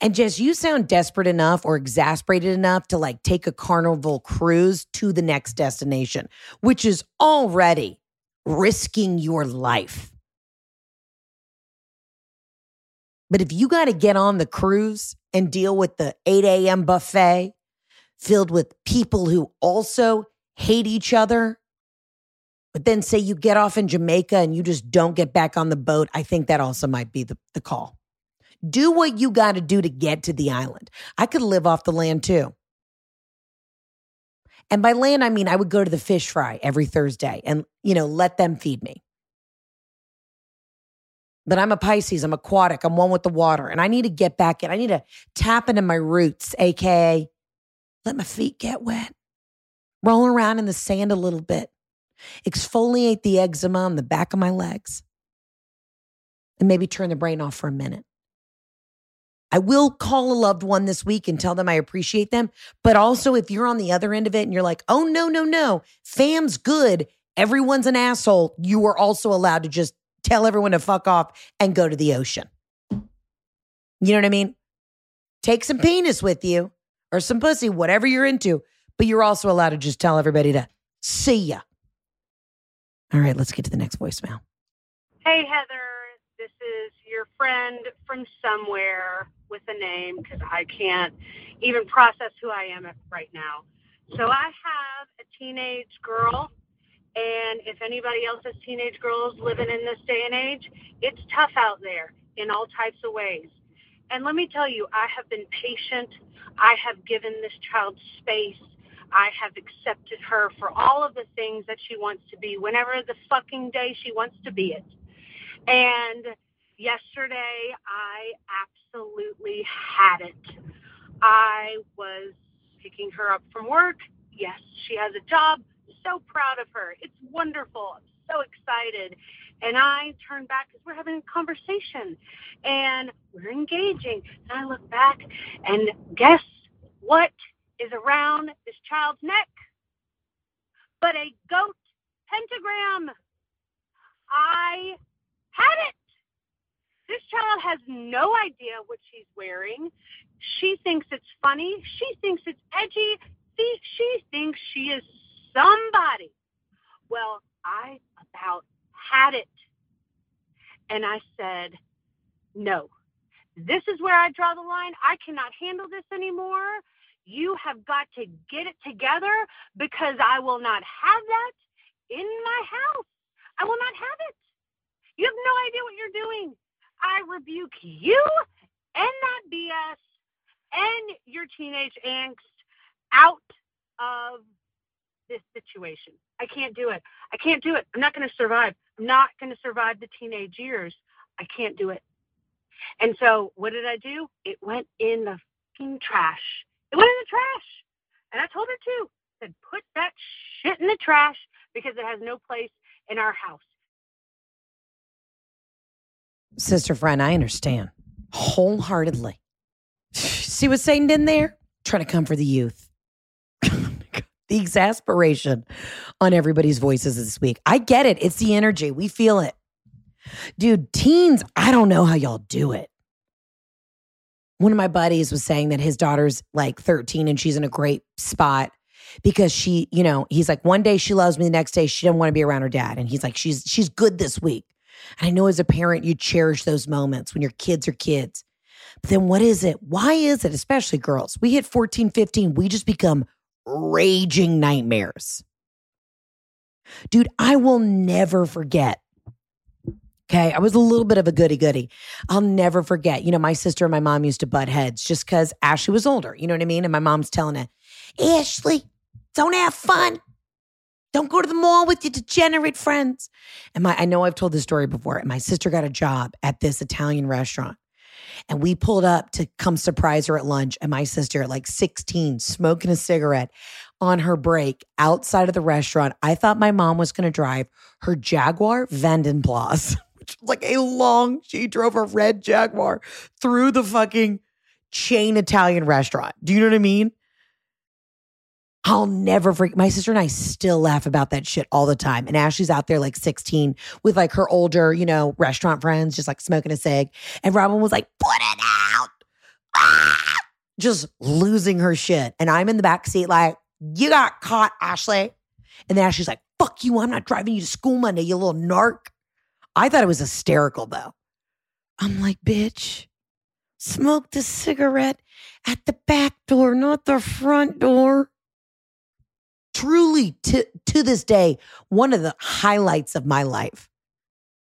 And Jess, you sound desperate enough or exasperated enough to like take a carnival cruise to the next destination, which is already risking your life. But if you got to get on the cruise and deal with the 8 a.m. buffet filled with people who also hate each other, but then say you get off in Jamaica and you just don't get back on the boat, I think that also might be the, the call. Do what you got to do to get to the island. I could live off the land too. And by land, I mean I would go to the fish fry every Thursday and, you know, let them feed me. But I'm a Pisces, I'm aquatic, I'm one with the water, and I need to get back in. I need to tap into my roots, AKA let my feet get wet, roll around in the sand a little bit, exfoliate the eczema on the back of my legs, and maybe turn the brain off for a minute. I will call a loved one this week and tell them I appreciate them. But also, if you're on the other end of it and you're like, oh, no, no, no, fam's good, everyone's an asshole, you are also allowed to just tell everyone to fuck off and go to the ocean. You know what I mean? Take some penis with you or some pussy, whatever you're into, but you're also allowed to just tell everybody to see ya. All right, let's get to the next voicemail. Hey, Heather. This is your friend from somewhere with a name because I can't even process who I am right now. So I have a teenage girl, and if anybody else has teenage girls living in this day and age, it's tough out there in all types of ways. And let me tell you, I have been patient. I have given this child space. I have accepted her for all of the things that she wants to be, whenever the fucking day she wants to be it. And yesterday, I absolutely had it. I was picking her up from work. Yes, she has a job. So proud of her. It's wonderful. I'm so excited. And I turn back because we're having a conversation and we're engaging. And I look back and guess what is around this child's neck? But a goat pentagram. I had it. This child has no idea what she's wearing. She thinks it's funny. She thinks it's edgy. She, she thinks she is somebody. Well, I about had it. And I said, no, this is where I draw the line. I cannot handle this anymore. You have got to get it together because I will not have that in my house. I will not have it. You have no idea what you're doing. I rebuke you and that BS and your teenage angst out of this situation. I can't do it. I can't do it. I'm not going to survive. I'm not going to survive the teenage years. I can't do it. And so what did I do? It went in the fucking trash. It went in the trash. And I told her too. I said, put that shit in the trash because it has no place in our house. Sister friend, I understand wholeheartedly. See what Satan did there? Trying to come for the youth. The exasperation on everybody's voices this week. I get it. It's the energy. We feel it. Dude, teens, I don't know how y'all do it. One of my buddies was saying that his daughter's like 13 and she's in a great spot because she, you know, he's like, one day she loves me, the next day she doesn't want to be around her dad. And he's like, she's she's good this week. And I know as a parent, you cherish those moments when your kids are kids. But then what is it? Why is it, especially girls? We hit 14, 15, we just become raging nightmares. Dude, I will never forget Okay. I was a little bit of a goody goody. I'll never forget. You know, my sister and my mom used to butt heads just because Ashley was older. You know what I mean? And my mom's telling her, Ashley, don't have fun. Don't go to the mall with your degenerate friends. And my, I know I've told this story before. And my sister got a job at this Italian restaurant. And we pulled up to come surprise her at lunch. And my sister, at like 16, smoking a cigarette on her break outside of the restaurant. I thought my mom was going to drive her Jaguar Vanden which was like a long, she drove a red Jaguar through the fucking chain Italian restaurant. Do you know what I mean? I'll never forget. My sister and I still laugh about that shit all the time. And Ashley's out there like 16 with like her older, you know, restaurant friends, just like smoking a cig. And Robin was like, put it out. Ah! Just losing her shit. And I'm in the back seat like, you got caught, Ashley. And then Ashley's like, fuck you. I'm not driving you to school Monday, you little narc. I thought it was hysterical though. I'm like, bitch, smoked a cigarette at the back door, not the front door truly to to this day one of the highlights of my life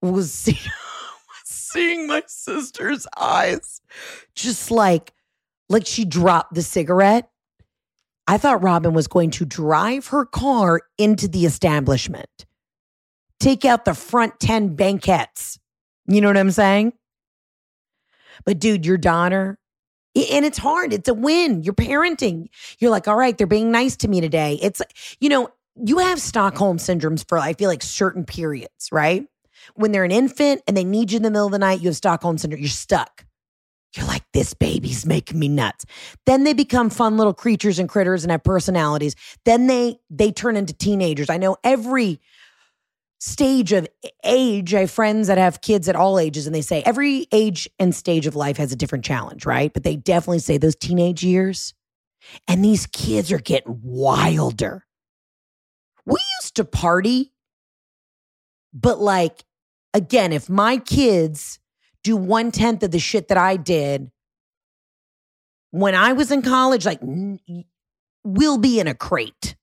was seeing, was seeing my sister's eyes. Just like like she dropped the cigarette. I thought robin was going to drive her car into the establishment. Take out the front 10 banquettes. You know what i'm saying? But dude your daughter and it's hard. It's a win. You're parenting. You're like, all right, they're being nice to me today. It's, you know, you have Stockholm syndromes for, I feel like, certain periods, right? When they're an infant and they need you in the middle of the night, you have Stockholm syndrome. You're stuck. You're like, this baby's making me nuts. Then they become fun little creatures and critters and have personalities. Then they they turn into teenagers. I know every stage of age. I have friends that have kids at all ages, and they say every age and stage of life has a different challenge, right? But they definitely say those teenage years, and these kids are getting wilder. We used to party, but like, again, if my kids do one tenth of the shit that I did when I was in college, like, we'll be in a crate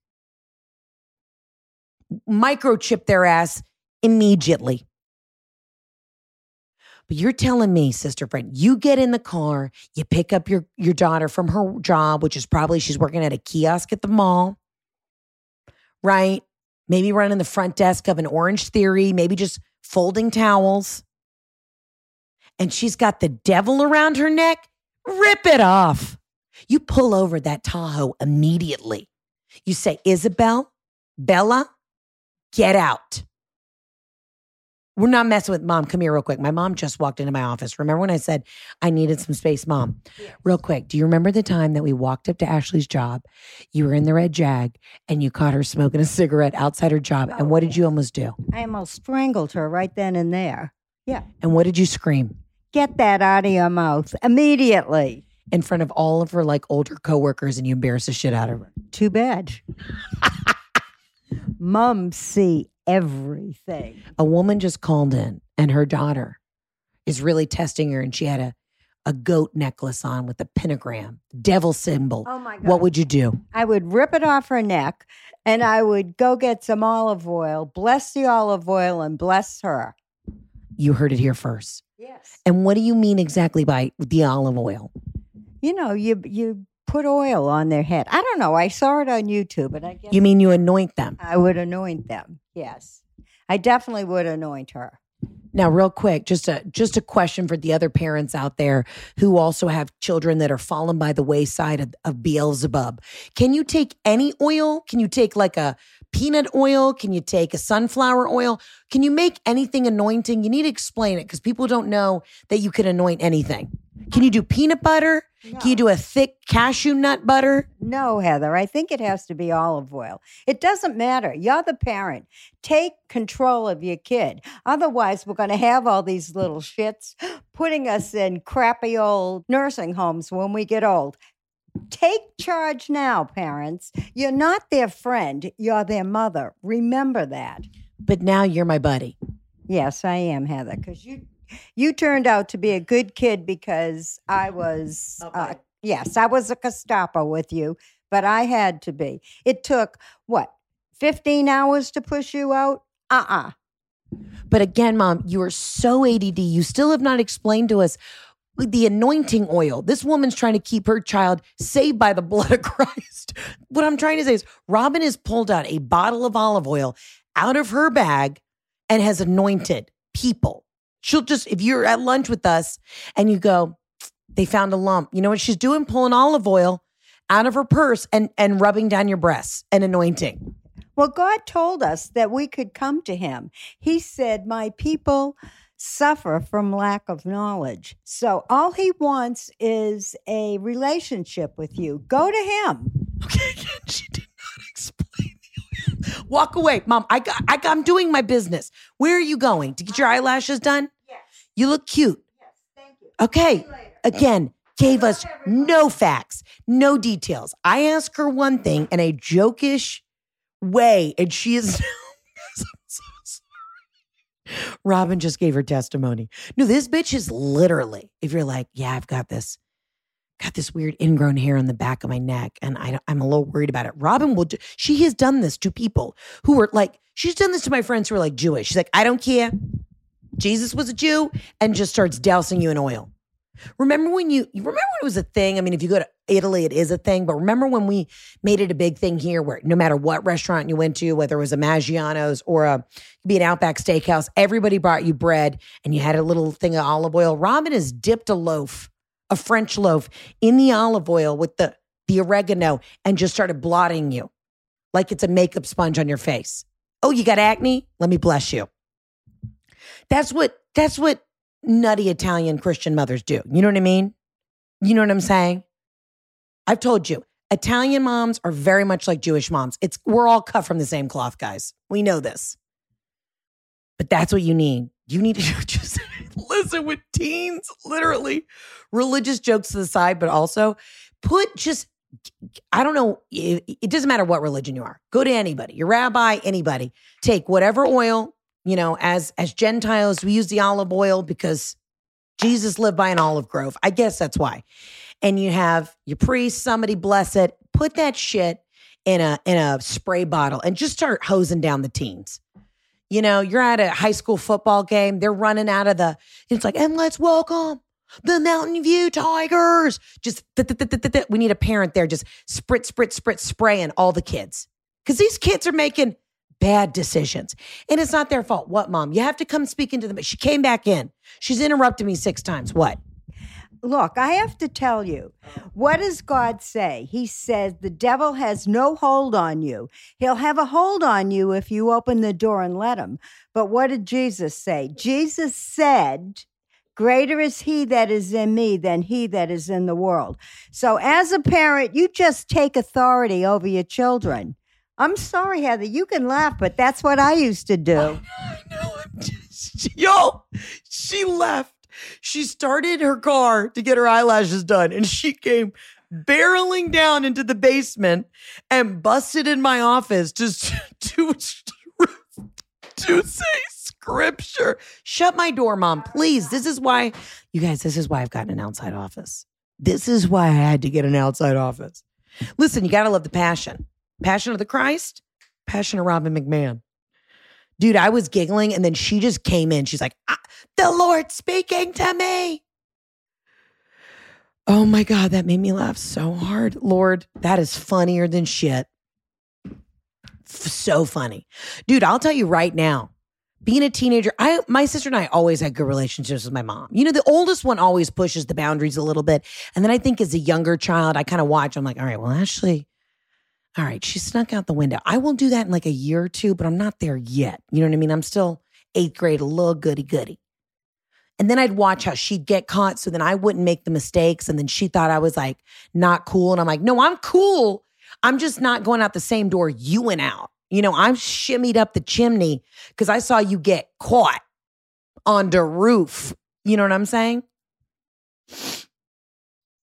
microchip their ass immediately. But you're telling me, sister friend, you get in the car, you pick up your, your daughter from her job, which is probably she's working at a kiosk at the mall, right? Maybe running the front desk of an Orange Theory, maybe just folding towels. And she's got the devil around her neck. Rip it off. You pull over that Tahoe immediately. You say, Isabel, Bella, Get out. We're not messing with mom. Come here, real quick. My mom just walked into my office. Remember when I said I needed some space, mom? Yes. Real quick. Do you remember the time that we walked up to Ashley's job? You were in the red jag and you caught her smoking a cigarette outside her job. Oh, and what did you oh, almost do? I almost strangled her right then and there. Yeah. And what did you scream? Get that out of your mouth immediately. In front of all of her like older coworkers and you embarrassed the shit out of her. Too bad. Mums see everything. A woman just called in and her daughter is really testing her and she had a a goat necklace on with a pentagram, devil symbol. Oh my God. What would you do? I would rip it off her neck and I would go get some olive oil, bless the olive oil, and bless her. You heard it here first. Yes. And what do you mean exactly by the olive oil? You know, you you put oil on their head. I don't know. I saw it on YouTube, and I guess You mean you anoint them? I would anoint them. Yes, I definitely would anoint her. Now, real quick, just a just a question for the other parents out there who also have children that are fallen by the wayside of, of Beelzebub. Can you take any oil? Can you take like a peanut oil? Can you take a sunflower oil? Can you make anything anointing? You need to explain it because people don't know that you can anoint anything. Can you do peanut butter? No. Can you do a thick cashew nut butter? No, Heather. I think it has to be olive oil. It doesn't matter. You're the parent. Take control of your kid. Otherwise, we're going to have all these little shits putting us in crappy old nursing homes when we get old. Take charge now, parents. You're not their friend, you're their mother. Remember that. But now you're my buddy. Yes, I am, Heather, because you you turned out to be a good kid because I was, okay. uh, yes, I was a Gestapo with you, but I had to be. It took what, 15 hours to push you out? Uh uh-uh. uh But again, mom, you are so ADD. You still have not explained to us the anointing oil. This woman's trying to keep her child saved by the blood of Christ. what I'm trying to say is, Robin has pulled out a bottle of olive oil out of her bag and has anointed people. She'll just, if you're at lunch with us and you go, they found a lump, you know what she's doing? Pulling olive oil out of her purse and, and rubbing down your breasts and anointing. Well, God told us that we could come to him. He said, My people, suffer from lack of knowledge. So all he wants is a relationship with you. Go to him. Okay, again, she did not explain. Walk away, mom. I got, I got, I'm doing my business. Where are you going to get your eyelashes done? Yes. You look cute. Yes. Thank you. Okay. Again, gave us no facts, no details. I asked her one thing in a jokish way, and she is. I'm so sorry. Robin just gave her testimony. No, this bitch is literally, if you're like, yeah, I've got this, got this weird ingrown hair on the back of my neck, and I, I'm a little worried about it. Robin will, do, she has done this to people who are like, she's done this to my friends who are like Jewish. She's like, I don't care. Jesus was a Jew, and just starts dousing you in oil. Remember when you, you remember when it was a thing? I mean, if you go to Italy, it is a thing, but remember when we made it a big thing here where no matter what restaurant you went to, whether it was a Maggiano's or a be an Outback Steakhouse, everybody brought you bread and you had a little thing of olive oil. Robin has dipped a loaf, a French loaf, in the olive oil with the the oregano and just started blotting you like it's a makeup sponge on your face. Oh, you got acne? Let me bless you. That's what that's what nutty Italian Christian mothers do. You know what I mean? You know what I'm saying? I've told you, Italian moms are very much like Jewish moms. It's we're all cut from the same cloth, guys. We know this. But that's what you need. You need to just listen with teens, literally, religious jokes to the side, but also put just I don't know. It, it doesn't matter what religion you are. Go to anybody, your rabbi, anybody. Take whatever oil you know, as as Gentiles, we use the olive oil because Jesus lived by an olive grove. I guess that's why. And you have your priest, somebody bless it, put that shit in a in a spray bottle and just start hosing down the teens. You know, you're at a high school football game, they're running out of the it's like, and let's welcome the Mountain View Tigers. Just we need a parent there just sprit, sprit, sprit, spraying all the kids. Because these kids are making bad decisions. And it's not their fault. What, mom? You have to come speak into them. She came back in. She's interrupted me six times. What? Look, I have to tell you, what does God say? He says the devil has no hold on you. He'll have a hold on you if you open the door and let him. But what did Jesus say? Jesus said, Greater is he that is in me than he that is in the world. So, as a parent, you just take authority over your children. I'm sorry, Heather. You can laugh, but that's what I used to do. I know. I'm just, yo, she left. She started her car to get her eyelashes done, and she came barreling down into the basement and busted in my office just to, to say scripture. Shut my door, mom, please. This is why, you guys, this is why I've got an outside office. This is why I had to get an outside office. Listen, you got to love the passion. Passion of the Christ, Passion of Robin McMahan. Dude, I was giggling and then she just came in. She's like, ah, the Lord speaking to me. Oh my God, that made me laugh so hard. Lord, that is funnier than shit. So funny. Dude, I'll tell you right now, being a teenager, I my sister and I always had good relationships with my mom. You know, the oldest one always pushes the boundaries a little bit. And then I think as a younger child, I kind of watch, I'm like, all right, well, Ashley, all right, she snuck out the window. I will do that in like a year or two, but I'm not there yet. You know what I mean? I'm still eighth grade, a little goody goody. And then I'd watch how she'd get caught. So then I wouldn't make the mistakes. And then she thought I was like not cool. And I'm like, no, I'm cool. I'm just not going out the same door you went out. You know, I'm shimmied up the chimney because I saw you get caught on the roof. You know what I'm saying?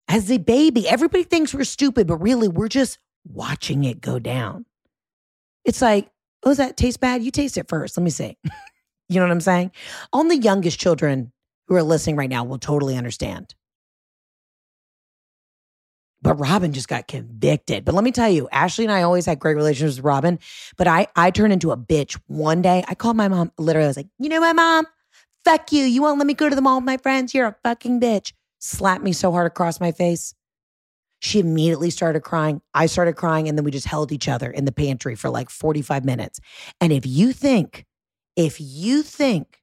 As a baby, everybody thinks we're stupid, but really we're just watching it go down. It's like, oh, does that taste bad? You taste it first. Let me see. you know what I'm saying? Only youngest children who are listening right now will totally understand. But Robin just got convicted. But let me tell you, Ashley and I always had great relationships with Robin. But I I turned into a bitch one day. I called my mom, literally, I was like, you know my mom? Fuck you. You won't let me go to the mall with my friends. You're a fucking bitch. Slapped me so hard across my face. She immediately started crying. I started crying. And then we just held each other in the pantry for like 45 minutes. And if you think, if you think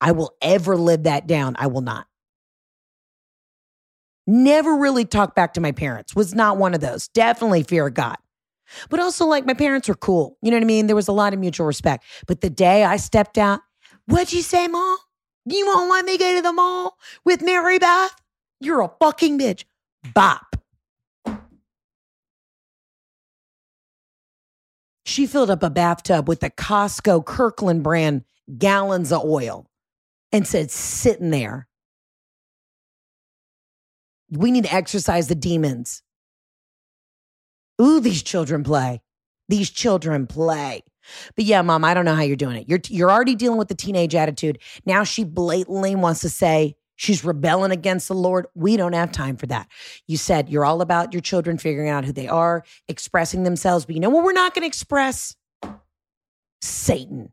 I will ever live that down, I will not. Never really talked back to my parents, was not one of those. Definitely fear of God. But also, like, my parents were cool. You know what I mean? There was a lot of mutual respect. But the day I stepped out, what'd you say, Mom? You won't let me go to the mall with Mary Beth? You're a fucking bitch. Bop. She filled up a bathtub with the Costco Kirkland brand gallons of oil and said, sitting there. We need to exorcise the demons. Ooh, these children play. These children play. But yeah, mom, I don't know how you're doing it. You're you're already dealing with the teenage attitude. Now she blatantly wants to say she's rebelling against the Lord. We don't have time for that. You said you're all about your children figuring out who they are, expressing themselves. But you know what we're not going to express? Satan.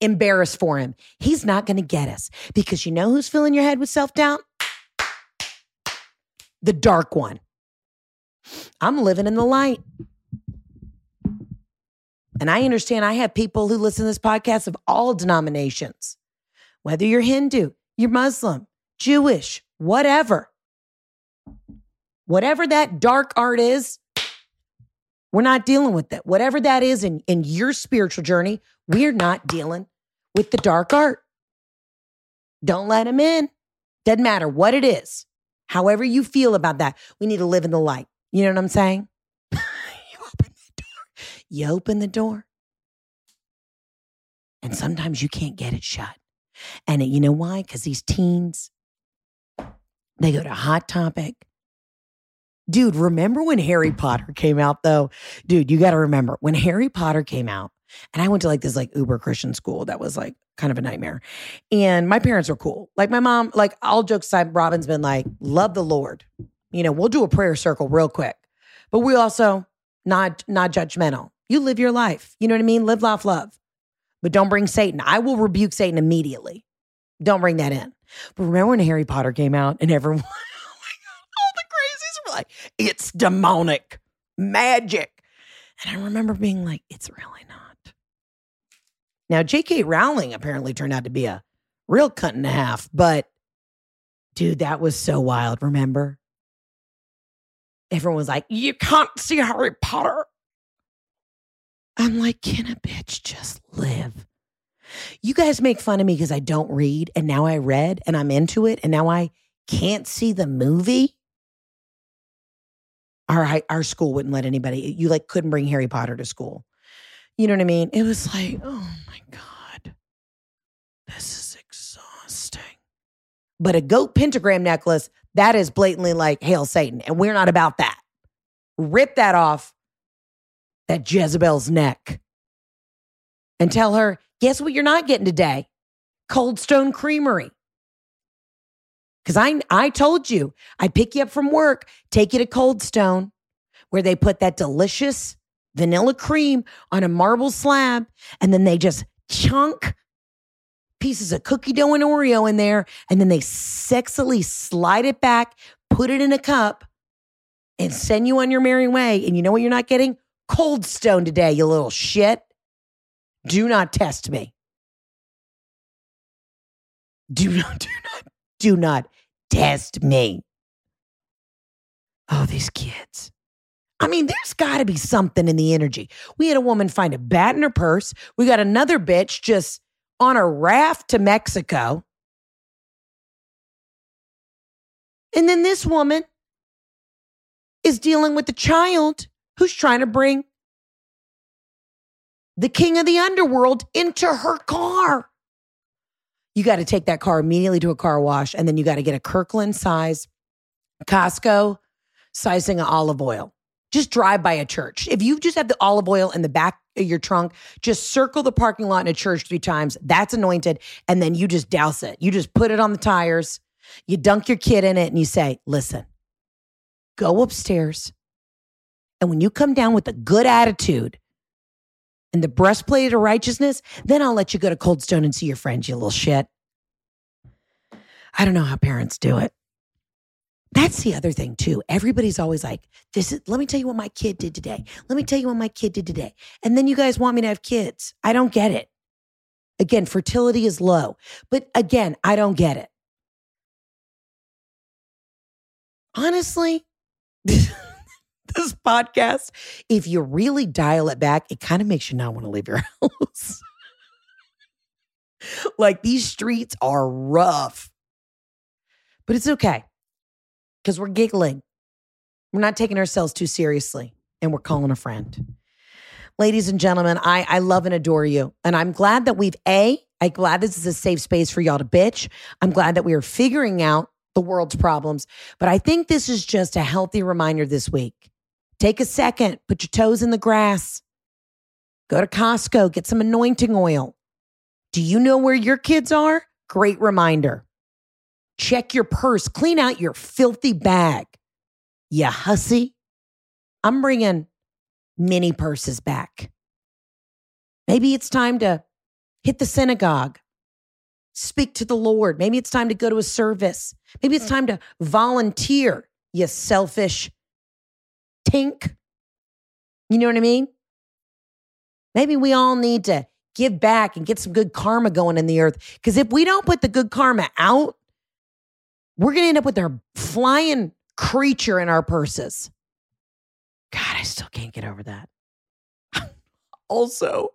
Embarrassed for him. He's not going to get us because you know who's filling your head with self doubt? The dark one. I'm living in the light. And I understand I have people who listen to this podcast of all denominations, whether you're Hindu, you're Muslim, Jewish, whatever. Whatever that dark art is, we're not dealing with that. Whatever that is in, in your spiritual journey, we're not dealing with the dark art. Don't let them in. Doesn't matter what it is. However you feel about that, we need to live in the light. You know what I'm saying? you open the door. You open the door. And sometimes you can't get it shut. And you know why? Because these teens, they go to Hot Topic. Dude, remember when Harry Potter came out though? Dude, you got to remember when Harry Potter came out, and I went to like this like uber Christian school that was like kind of a nightmare. And my parents were cool. Like my mom, like all jokes aside, Robin's been like, love the Lord. You know, we'll do a prayer circle real quick. But we also not not judgmental. You live your life. You know what I mean? Live, laugh, love. But don't bring Satan. I will rebuke Satan immediately. Don't bring that in. But remember when Harry Potter came out and everyone, oh all the crazies were like, it's demonic magic. And I remember being like, it's really not. Now, J.K. Rowling apparently turned out to be a real cut and a half, but dude, that was so wild. Remember? Everyone was like, you can't see Harry Potter. I'm like, can a bitch just live? You guys make fun of me because I don't read, and now I read and I'm into it, and now I can't see the movie. Our our school wouldn't let anybody. You like couldn't bring Harry Potter to school. You know what I mean? It was like, oh my god, this is exhausting. But a goat pentagram necklace that is blatantly like hail Satan, and we're not about that. Rip that off that Jezebel's neck and tell her, guess what you're not getting today? Cold Stone Creamery. Because I, I told you, I pick you up from work, take you to Cold Stone, where they put that delicious vanilla cream on a marble slab, and then they just chunk pieces of cookie dough and Oreo in there, and then they sexily slide it back, put it in a cup, and send you on your merry way. And you know what you're not getting? Cold Stone today, you little shit. Do not test me. Do not, do not, do not test me. Oh, these kids. I mean, there's got to be something in the energy. We had a woman find a bat in her purse. We got another bitch just on a raft to Mexico. And then this woman is dealing with the child who's trying to bring the king of the underworld into her car. You got to take that car immediately to a car wash, and then you got to get a Kirkland size Costco sizing of olive oil. Just drive by a church. If you just have the olive oil in the back of your trunk, just circle the parking lot in a church three times. That's anointed. And then you just douse it. You just put it on the tires. You dunk your kid in it and you say, listen, go upstairs. And when you come down with a good attitude and the breastplate of righteousness, then I'll let you go to Cold Stone and see your friends, you little shit. I don't know how parents do it. That's the other thing too. Everybody's always like, this is, let me tell you what my kid did today. Let me tell you what my kid did today. And then you guys want me to have kids. I don't get it. Again, fertility is low, but again, I don't get it. Honestly, this podcast, if you really dial it back, it kind of makes you not want to leave your house. like these streets are rough, but it's okay because we're giggling. We're not taking ourselves too seriously and we're calling a friend. Ladies and gentlemen, I, I love and adore you. And I'm glad that we've, A, I'm glad this is a safe space for y'all to bitch. I'm glad that we are figuring out the world's problems. But I think this is just a healthy reminder this week. Take a second, put your toes in the grass, go to Costco, get some anointing oil. Do you know where your kids are? Great reminder. Check your purse, clean out your filthy bag. You hussy. I'm bringing mini purses back. Maybe it's time to hit the synagogue, speak to the Lord. Maybe it's time to go to a service. Maybe it's mm. time to volunteer, you selfish tink. You know what I mean? Maybe we all need to give back and get some good karma going in the earth. Because if we don't put the good karma out, we're going to end up with our flying creature in our purses. God, I still can't get over that. also,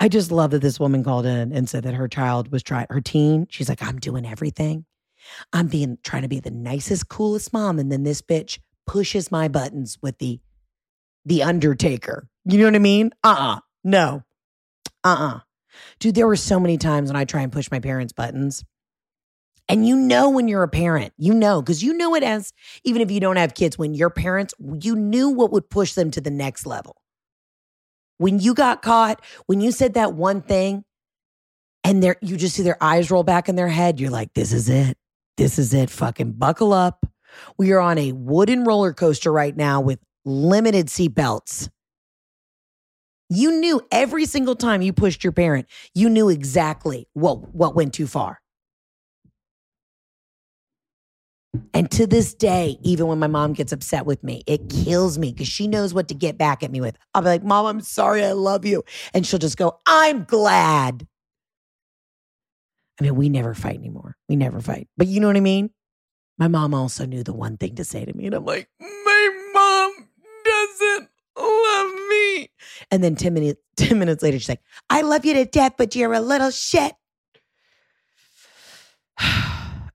I just love that this woman called in and said that her child was trying, her teen, she's like, I'm doing everything. I'm being, trying to be the nicest, coolest mom. And then this bitch pushes my buttons with the, the undertaker. You know what I mean? Uh uh No. Uh uh Dude, there were so many times when I try and push my parents' buttons. And you know when you're a parent, you know, because you know it as, even if you don't have kids, when your parents, you knew what would push them to the next level. When you got caught, when you said that one thing, and there you just see their eyes roll back in their head, you're like, this is it. This is it. Fucking buckle up. We are on a wooden roller coaster right now with limited seatbelts. You knew every single time you pushed your parent, you knew exactly what, what went too far. And to this day, even when my mom gets upset with me, it kills me because she knows what to get back at me with. I'll be like, Mom, I'm sorry. I love you. And she'll just go, I'm glad. I mean, we never fight anymore. We never fight. But you know what I mean? My mom also knew the one thing to say to me. And I'm like, my mom doesn't love me. And then 10 minutes, 10 minutes later, she's like, I love you to death, but you're a little shit.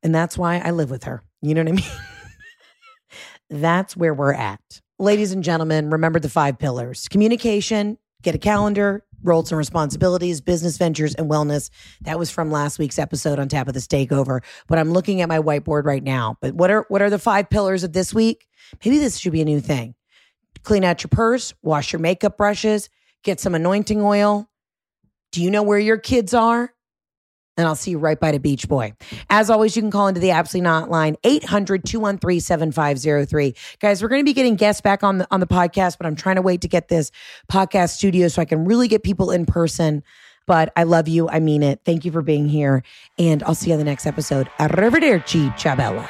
And that's why I live with her. You know what I mean? that's where we're at. Ladies and gentlemen, remember the five pillars communication, get a calendar, roles and responsibilities, business ventures, and wellness. That was from last week's episode on Tap of the Takeover. But I'm looking at my whiteboard right now. But what are what are the five pillars of this week? Maybe this should be a new thing. Clean out your purse, wash your makeup brushes, get some anointing oil. Do you know where your kids are? And I'll see you right by the Beach Boy. As always, you can call into the Absolutely Not line 800 213 7503. Guys, we're going to be getting guests back on the, on the podcast, but I'm trying to wait to get this podcast studio so I can really get people in person. But I love you. I mean it. Thank you for being here. And I'll see you on the next episode. Arrivederci, Ciabella.